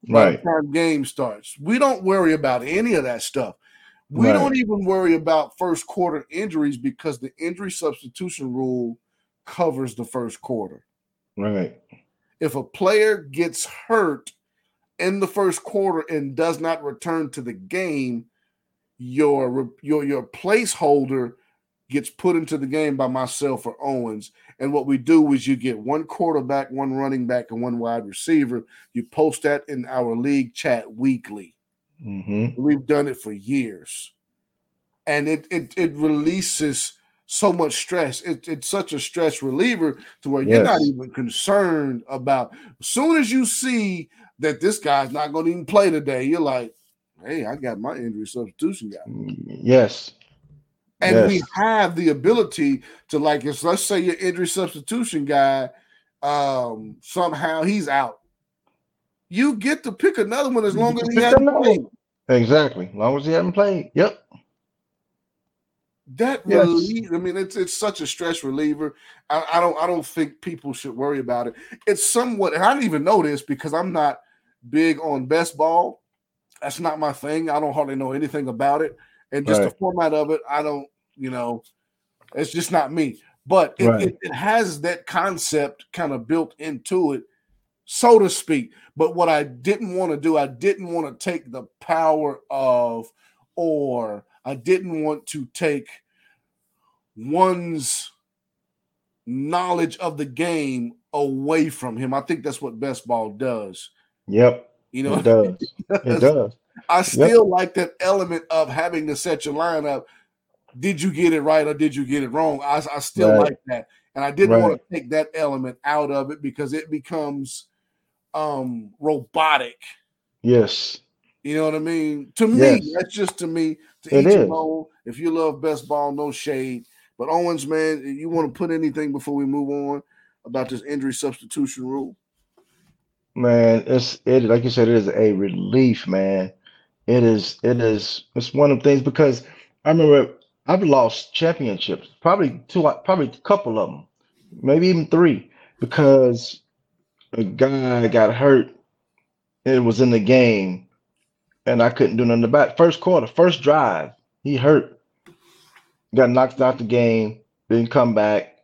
Right. time game starts, we don't worry about any of that stuff. We Right. don't even worry about first quarter injuries because the injury substitution rule covers the first quarter Right. If a player gets hurt in the first quarter and does not return to the game, your your your placeholder gets put into the game by myself or Owens. And what we do is you get one quarterback, one running back, and one wide receiver. You post that in our league chat weekly. Mm-hmm. We've done it for years. And it it, it releases so much stress. It, it's such a stress reliever to where you're not even concerned about. As soon as you see that this guy's not going to even play today, you're like, hey, I got my injury substitution guy. Yes. And we have the ability to, like, if let's say your injury substitution guy, um, somehow he's out. You get to pick another one as long as he hasn't played. Exactly. As long as he hasn't played. Yep. That Yes. relief, I mean, it's it's such a stress reliever. I, I don't I don't think people should worry about it. It's somewhat, and I didn't even know this because I'm not big on best ball. That's not my thing. I don't hardly know anything about it, and just the format of it, I don't. You know, it's just not me. But it, Right. it, it has that concept kind of built into it, so to speak. But what I didn't want to do, I didn't want to take the power of, or I didn't want to take one's knowledge of the game away from him. I think that's what best ball does. Yep. You know, It does. It does. I still like that element of having to set your lineup. Did you get it right or did you get it wrong? I, I still Right. like that. And I didn't want to take that element out of it because it becomes um robotic. Yes. You know what I mean? To me, Yes. that's just to me. To It each is. own. If you love best ball, no shade. But Owens, man, you want to put anything before we move on about this injury substitution rule? Man, it's it like you said, it is a relief, man. It is it is it's one of the things because I remember I've lost championships, probably two, probably a couple of them, maybe even three, because a guy got hurt. It was in the game, and I couldn't do nothing about it. First quarter, first drive, he hurt, got knocked out the game, didn't come back,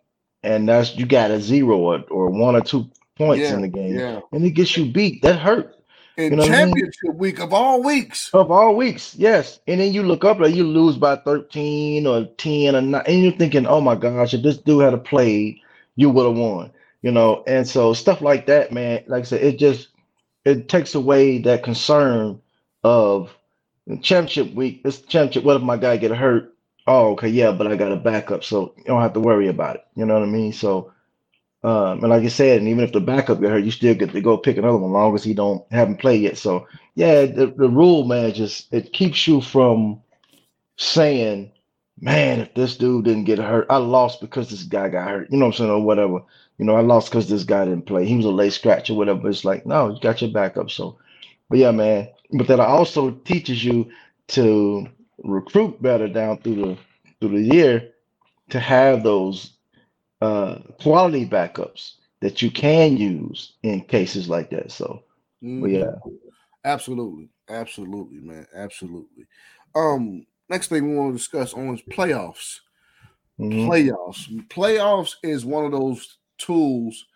and that's you got a zero or, or one or two points Yeah, in the game, yeah. and it gets you beat. That hurt. In You know what I mean? championship week of all weeks. Of all weeks, yes. And then you look up like you lose by 13 or 10 or 9, and you're thinking, oh my gosh, if this dude had a played, you would have won. You know, and so stuff like that, man, like I said, it just it takes away that concern of championship week. It's championship. What if my guy get hurt? Oh, okay, yeah, but I got a backup, so you don't have to worry about it. You know what I mean? So um, and like I said, and even if the backup get hurt, you still get to go pick another one, long as he don't haven't played yet. So yeah, the, the rule, man, just it keeps you from saying, man, if this dude didn't get hurt, I lost because this guy got hurt. You know what I'm saying, or whatever. You know, I lost because this guy didn't play. He was a late scratch or whatever. It's like, no, you got your backup. So, but yeah, man. But that also teaches you to recruit better down through the through the year to have those uh, quality backups that you can use in cases like that. So, mm-hmm. yeah, absolutely, absolutely, man, absolutely. Um, next thing we want to discuss on is playoffs. Mm-hmm. Playoffs, playoffs is one of those tools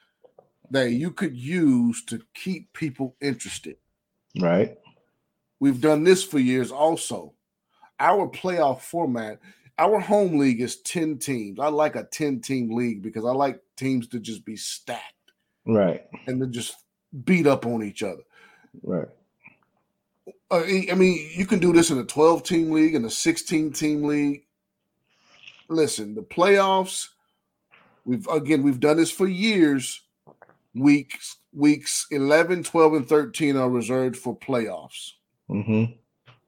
that you could use to keep people interested. Right. We've done this for years also. Our playoff format our home league is 10 teams. I like a 10 team league because I like teams to just be stacked. Right. And to just beat up on each other. Right. Uh, I mean, you can do this in a 12 team league and a 16 team league. Listen, the playoffs, we've again, we've done this for years. Weeks weeks 11, 12, and 13 are reserved for playoffs. Mm-hmm.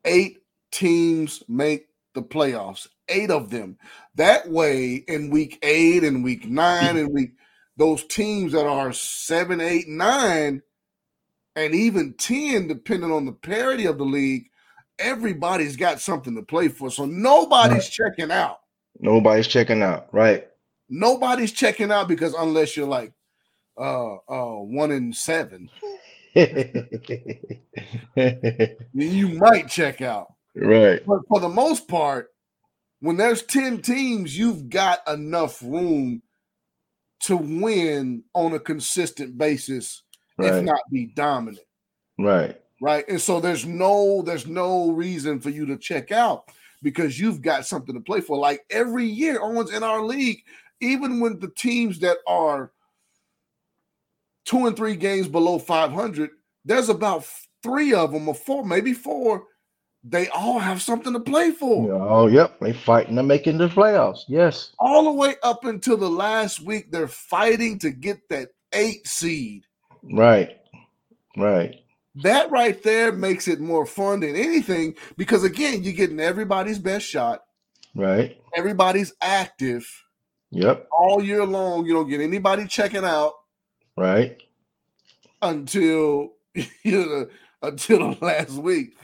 Eight teams make the playoffs eight of them. That way, in week eight and week nine and week those teams that are seven, eight, nine, and even ten, depending on the parity of the league, everybody's got something to play for. So nobody's right. checking out. Nobody's checking out, right? Nobody's checking out because unless you're like uh uh one in seven. you might check out. Right. But for the most part, when there's 10 teams, you've got enough room to win on a consistent basis, right. if not be dominant. Right. Right. And so there's no there's no reason for you to check out because you've got something to play for. Like every year, Owens in our league, even when the teams that are two and three games below 500, there's about three of them or four, maybe four they all have something to play for. Oh, yep. They fighting to make making the playoffs. Yes. All the way up until the last week, they're fighting to get that eight seed. Right. Right. That right there makes it more fun than anything because again, you're getting everybody's best shot. Right. Everybody's active. Yep. All year long. You don't get anybody checking out. Right. Until you know, until the last week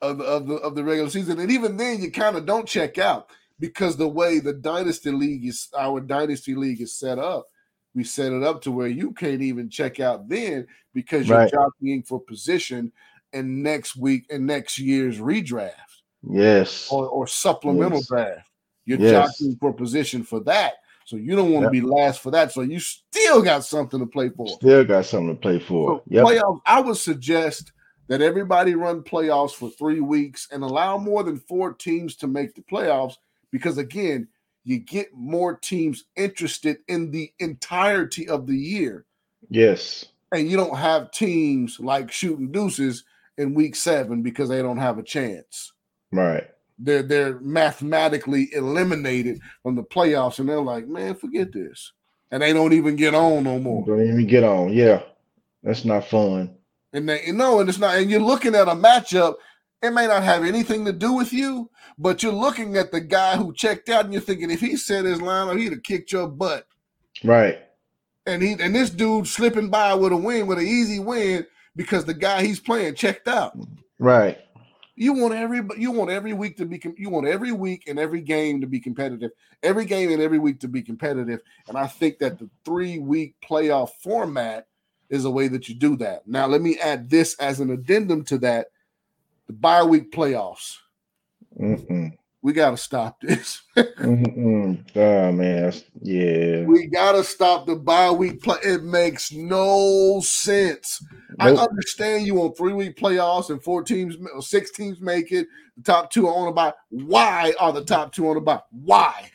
of the, of the of the regular season, and even then, you kind of don't check out because the way the dynasty league is, our dynasty league is set up, we set it up to where you can't even check out then because you're right. jockeying for position in next week and next year's redraft. Yes. Or, or supplemental yes. draft. You're yes. jockeying for position for that. So you don't want to yep. be last for that. So you still got something to play for. Still got something to play for. So yep. Playoffs, I would suggest that everybody run playoffs for three weeks and allow more than four teams to make the playoffs because again you get more teams interested in the entirety of the year yes and you don't have teams like shooting deuces in week seven because they don't have a chance right they're they're mathematically eliminated from the playoffs and they're like man forget this and they don't even get on no more don't even get on yeah that's not fun and they you know, and it's not, and you're looking at a matchup, it may not have anything to do with you, but you're looking at the guy who checked out and you're thinking if he set his line he'd have kicked your butt. Right. And he and this dude slipping by with a win, with an easy win, because the guy he's playing checked out. Right. You want every you want every week to be you want every week and every game to be competitive. Every game and every week to be competitive. And I think that the three week playoff format is a way that you do that. Now, let me add this as an addendum to that the bye week playoffs. Mm-mm. We got to stop this. Mm-mm. oh, man. yeah. We got to stop the bye week play. It makes no sense. Nope. I understand you on three week playoffs and four teams, six teams make it. The top two are on a bye. Why are the top two on a bye? Why?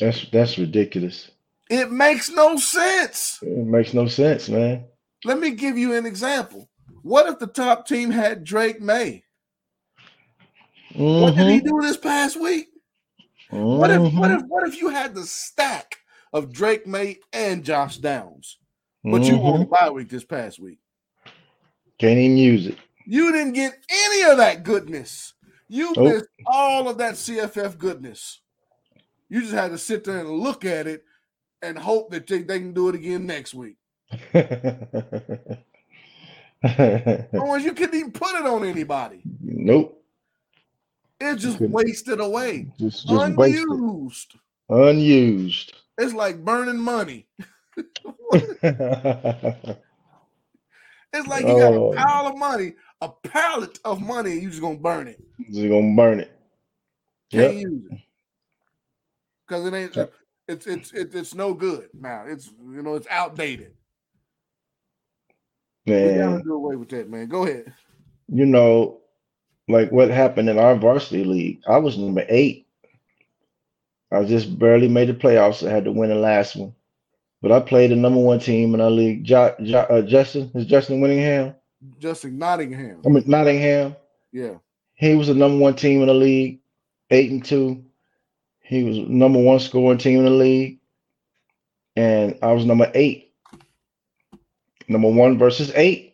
That's that's ridiculous. It makes no sense. It makes no sense, man. Let me give you an example. What if the top team had Drake Maye? Mm-hmm. What did he mm-hmm. do this past week? Mm-hmm. What if what if what if you had the stack of Drake Maye and Josh Downs, but mm-hmm. you won bye week this past week? Can't even use it. You didn't get any of that goodness. You nope. missed all of that CFF goodness. You just had to sit there and look at it and hope that they, they can do it again next week. Otherwise, you couldn't even put it on anybody. Nope. It's just wasted away. Just just wasted. Unused. Unused. It's like burning money. It's like you got Oh. a pile of money, a pallet of money, and you just gonna burn it. Just gonna burn it. Can't Yep. use it. Because it ain't Yep. it's it's it's it's no good now. It's you know, it's outdated. We gotta Man, do away with that, man. Go ahead. you know, like what happened in our varsity league. I was number eight. I just barely made the playoffs. I had to win the last one. But I played the number one team in our league. Jo- Jo- uh, Justin is Justin Winningham. Justin Nottingham. I mean Nottingham. Yeah. He was the number one team in the league, eight and two. He was number one scoring team in the league, and I was number eight. Number one versus eight,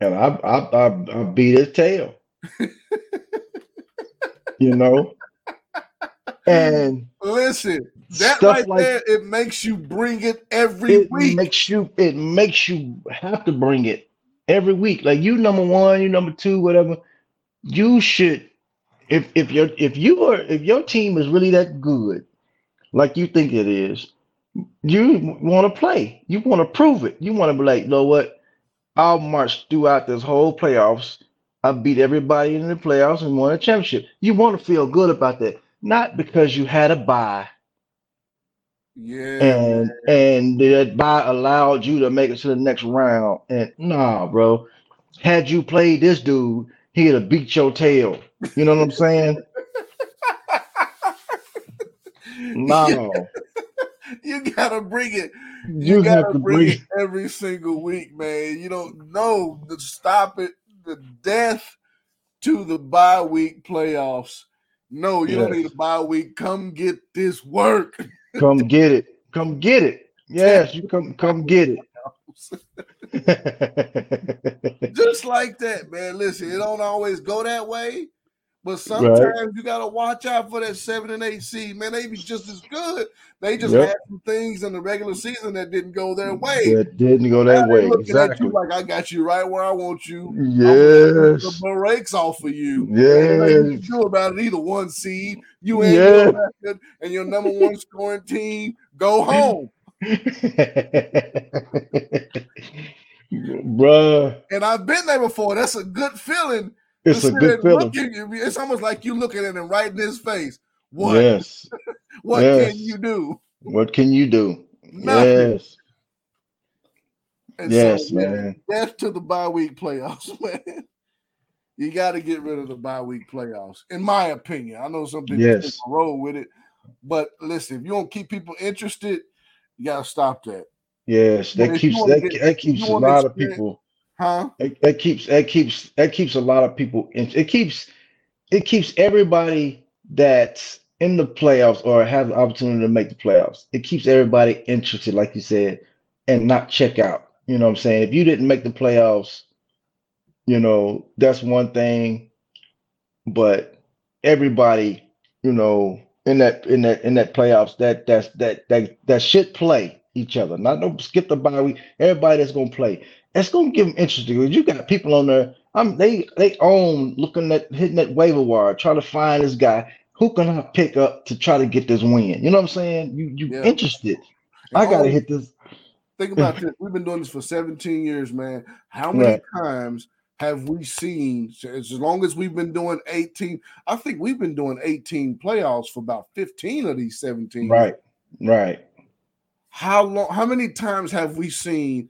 and I I I, I beat his tail. you know, and Listen, that right like- there, it makes you bring it every it week. makes you it makes you have to bring it every week. Like you number one, you number two, whatever. You should if if your if you are if your team is really that good, like you think it is, you want to play. You want to prove it. You want to be like, you know what? I'll march throughout this whole playoffs. I beat everybody in the playoffs and won a championship. You want to feel good about that, not because you had a bye yeah. and and that bye allowed you to make it to the next round. And nah, bro, had you played this dude, he'd have beat your tail. You know what I'm saying? No, you gotta bring it. you, You, gotta bring, bring. it every single week, man. You don't know to stop it, the death to the bye week playoffs. No, you don't need a bye week. Come get this work. Come get it. Come get it. Yes, you come come get it. Just like that, man. Listen, it don't always go that way, but sometimes you gotta watch out for that seven and eight seed. Man, they be just as good. They just Yep. had some things in the regular season that didn't go their way. that didn't go that way. Exactly. you like I got you right where I want you. Yes. the brakes off of you. Ain't nothing you Yes. can about it. Either one seed, you ain't your record, and your number one scoring team go home. Bruh, And I've been there before. That's a good feeling. It's a good feeling. you. It's almost like you looking at him right in his face. What? Yes. What yes. can you do? What can you do? Nothing. Yes. And Yes, yeah, man. Death to the bye week playoffs, man. You got to get rid of the bye week playoffs, in my opinion. I know some people Yes. roll with it, but listen, if you don't keep people interested, you got to stop that, Yes. That keeps that, get- that keeps a lot of people. Huh? That, that keeps that keeps that keeps a lot of people. in- It keeps it keeps everybody that's in the playoffs or have the opportunity to make the playoffs. It keeps everybody interested, like you said, and not check out. You know what I'm saying? If you didn't make the playoffs, you know that's one thing, but everybody, you know, in that in that in that playoffs, that that's that that that should play each other. Not no skip the bye week. Everybody that's gonna play it's gonna give them interesting. You got people on there. I'm they they own looking at hitting that waiver wire, trying to find this guy. Who can I pick up to try to get this win? You know what I'm saying? You you Yeah. interested? And I gotta hit this. Think about this. We've been doing this for 17 years, man. How many times have we seen, as long as we've been doing 18, I think we've been doing 18 playoffs for about 15 of these 17. Right, right. How long, how many times have we seen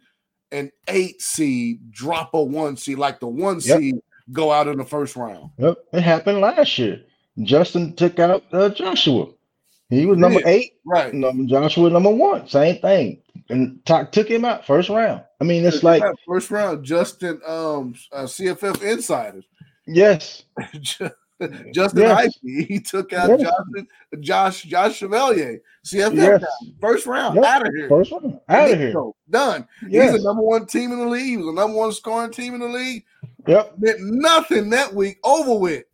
an eight seed drop a one seed, like the one Yep. seed go out in the first round? Yep, it happened last year. Justin took out uh, Joshua. He was number Yeah. eight. Right. Number Joshua number one. Same thing. And Talk took him out first round. I mean, it's like first round, Justin, um, uh, CFF insiders. yes, Justin Yes. Ivey, he took out Yes. Justin, Josh, Josh Chevalier, CFF yes, guy, first round, Yep. out of here. first round out of here. Done. Yes, He's the number one team in the league. He was the number one scoring team in the league. yep. Meant nothing that week. Over with.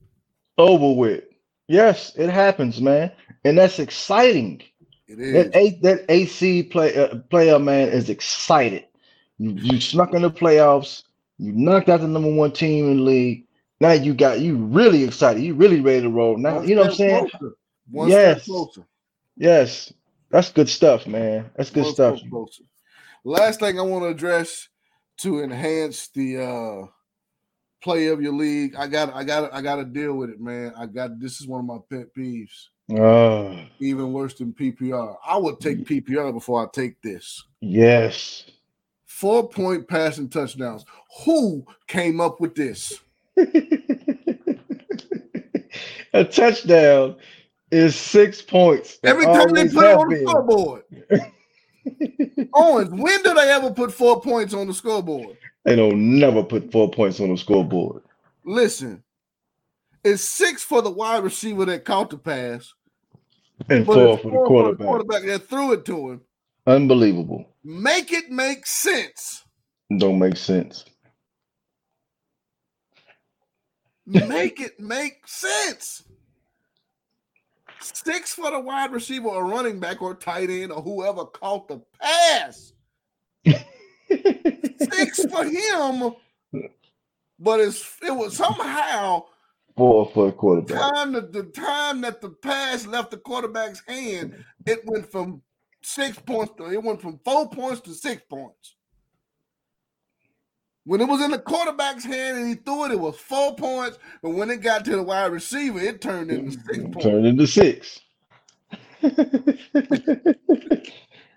over with. Yes, it happens, man, and that's exciting. It is. That A that AC play uh, player man is excited. You you snuck in the playoffs. You knocked out the number one team in the league. Now you got you really excited. You really ready to roll. Now One you know what I'm saying? closer. One step Yes. closer. Yes, that's good stuff, man. That's good One stuff. closer. Last thing I want to address to enhance the uh play of your league. I got I got I got to deal with it, man. I got this is one of my pet peeves. Oh, Even worse than PPR. I would take PPR before I take this. yes. Four point passing touchdowns. Who came up with this? A touchdown is six points. Every time they always put it have on the scoreboard. Owens, when do they ever put four points on the scoreboard? They don't never put four points on the scoreboard. Listen, it's six for the wide receiver that caught the pass, And four it's for the quarterback that threw it to him. Unbelievable. Make it make sense. Don't make sense. Make it make sense. Six for the wide receiver or running back or tight end or whoever caught the pass. Six for him, but it's it was somehow Four for the quarterback. time that the time that the pass left the quarterback's hand, it went from six points to it went from four points to six points. When it was in the quarterback's hand and he threw it, it was four points. But when it got to the wide receiver, it turned into mm, six points. Turned into six.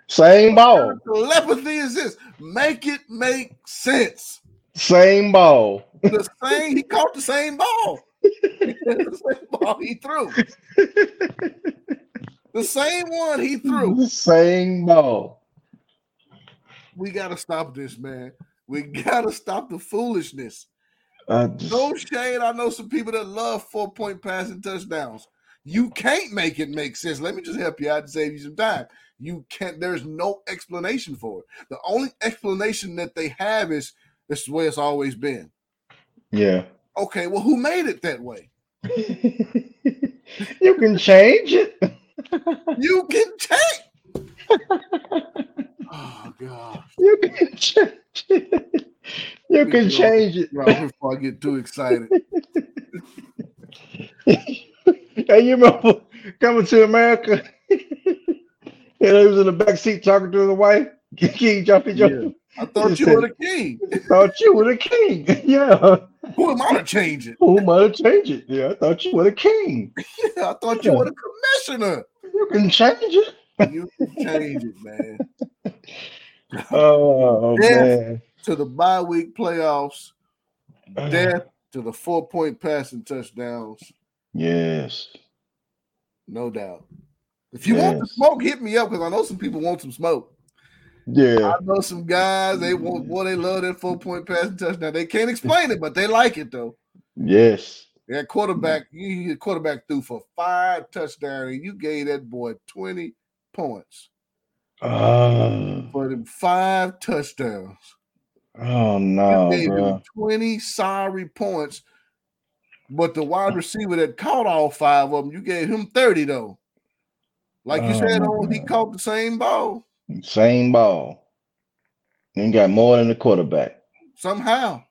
Same ball. Telepathy is this: make it make sense. Same ball. The same, he caught the same ball. the same ball he threw. The same one he threw. Same ball. We gotta stop this, man. We gotta stop the foolishness. Just- No shade. I know some people that love four point passing touchdowns. You can't make it make sense. Let me just help you out and save you some time. You can't. There's no explanation for it. The only explanation that they have is this is the way it's always been. yeah. Okay, well, who made it that way? you can change it. You can change. oh God! You can change. You can go. change it. Right before I get too excited. Hey, you remember coming to America? and he was in the back seat talking to the wife. King Jumpy Jumpy. I thought you were the king. Thought you were the king. Yeah. Who am I to change it? Who am I to change it? Yeah, I thought you were the king. Yeah, I thought you were the commissioner. You can change it. You can change it, man. Oh Yeah. man. To the bye week playoffs, uh. death to the four point passing touchdowns, Yes. no doubt. If you want the smoke, hit me up because I know some people want some smoke. Yeah. I know some guys they want boy, they love that four point passing touchdown. They can't explain it, but they like it though. Yes. That quarterback, you quarterback threw for five touchdowns, and you gave that boy 20 points Oh, for them five touchdowns. oh no, gave him 20 sorry points, but the wide receiver that caught all five of them, you gave him 30 though. Like you Oh, said, oh, he caught the same ball Same ball. And got more than the quarterback. somehow.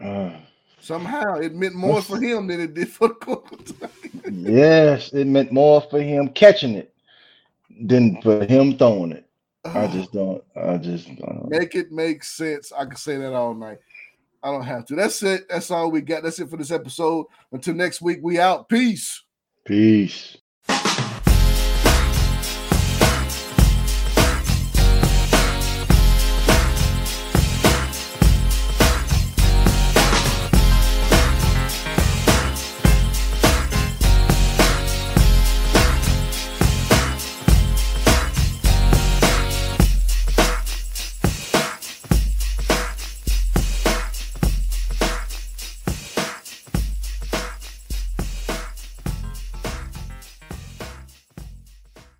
Uh, Somehow it meant more for him than it did for the quarterback. yes, it meant more for him catching it than for him throwing it. I just don't. I just don't. make it make sense. I can say that all night. I don't have to. That's it. That's all we got. That's it for this episode. Until next week, we out. Peace. Peace.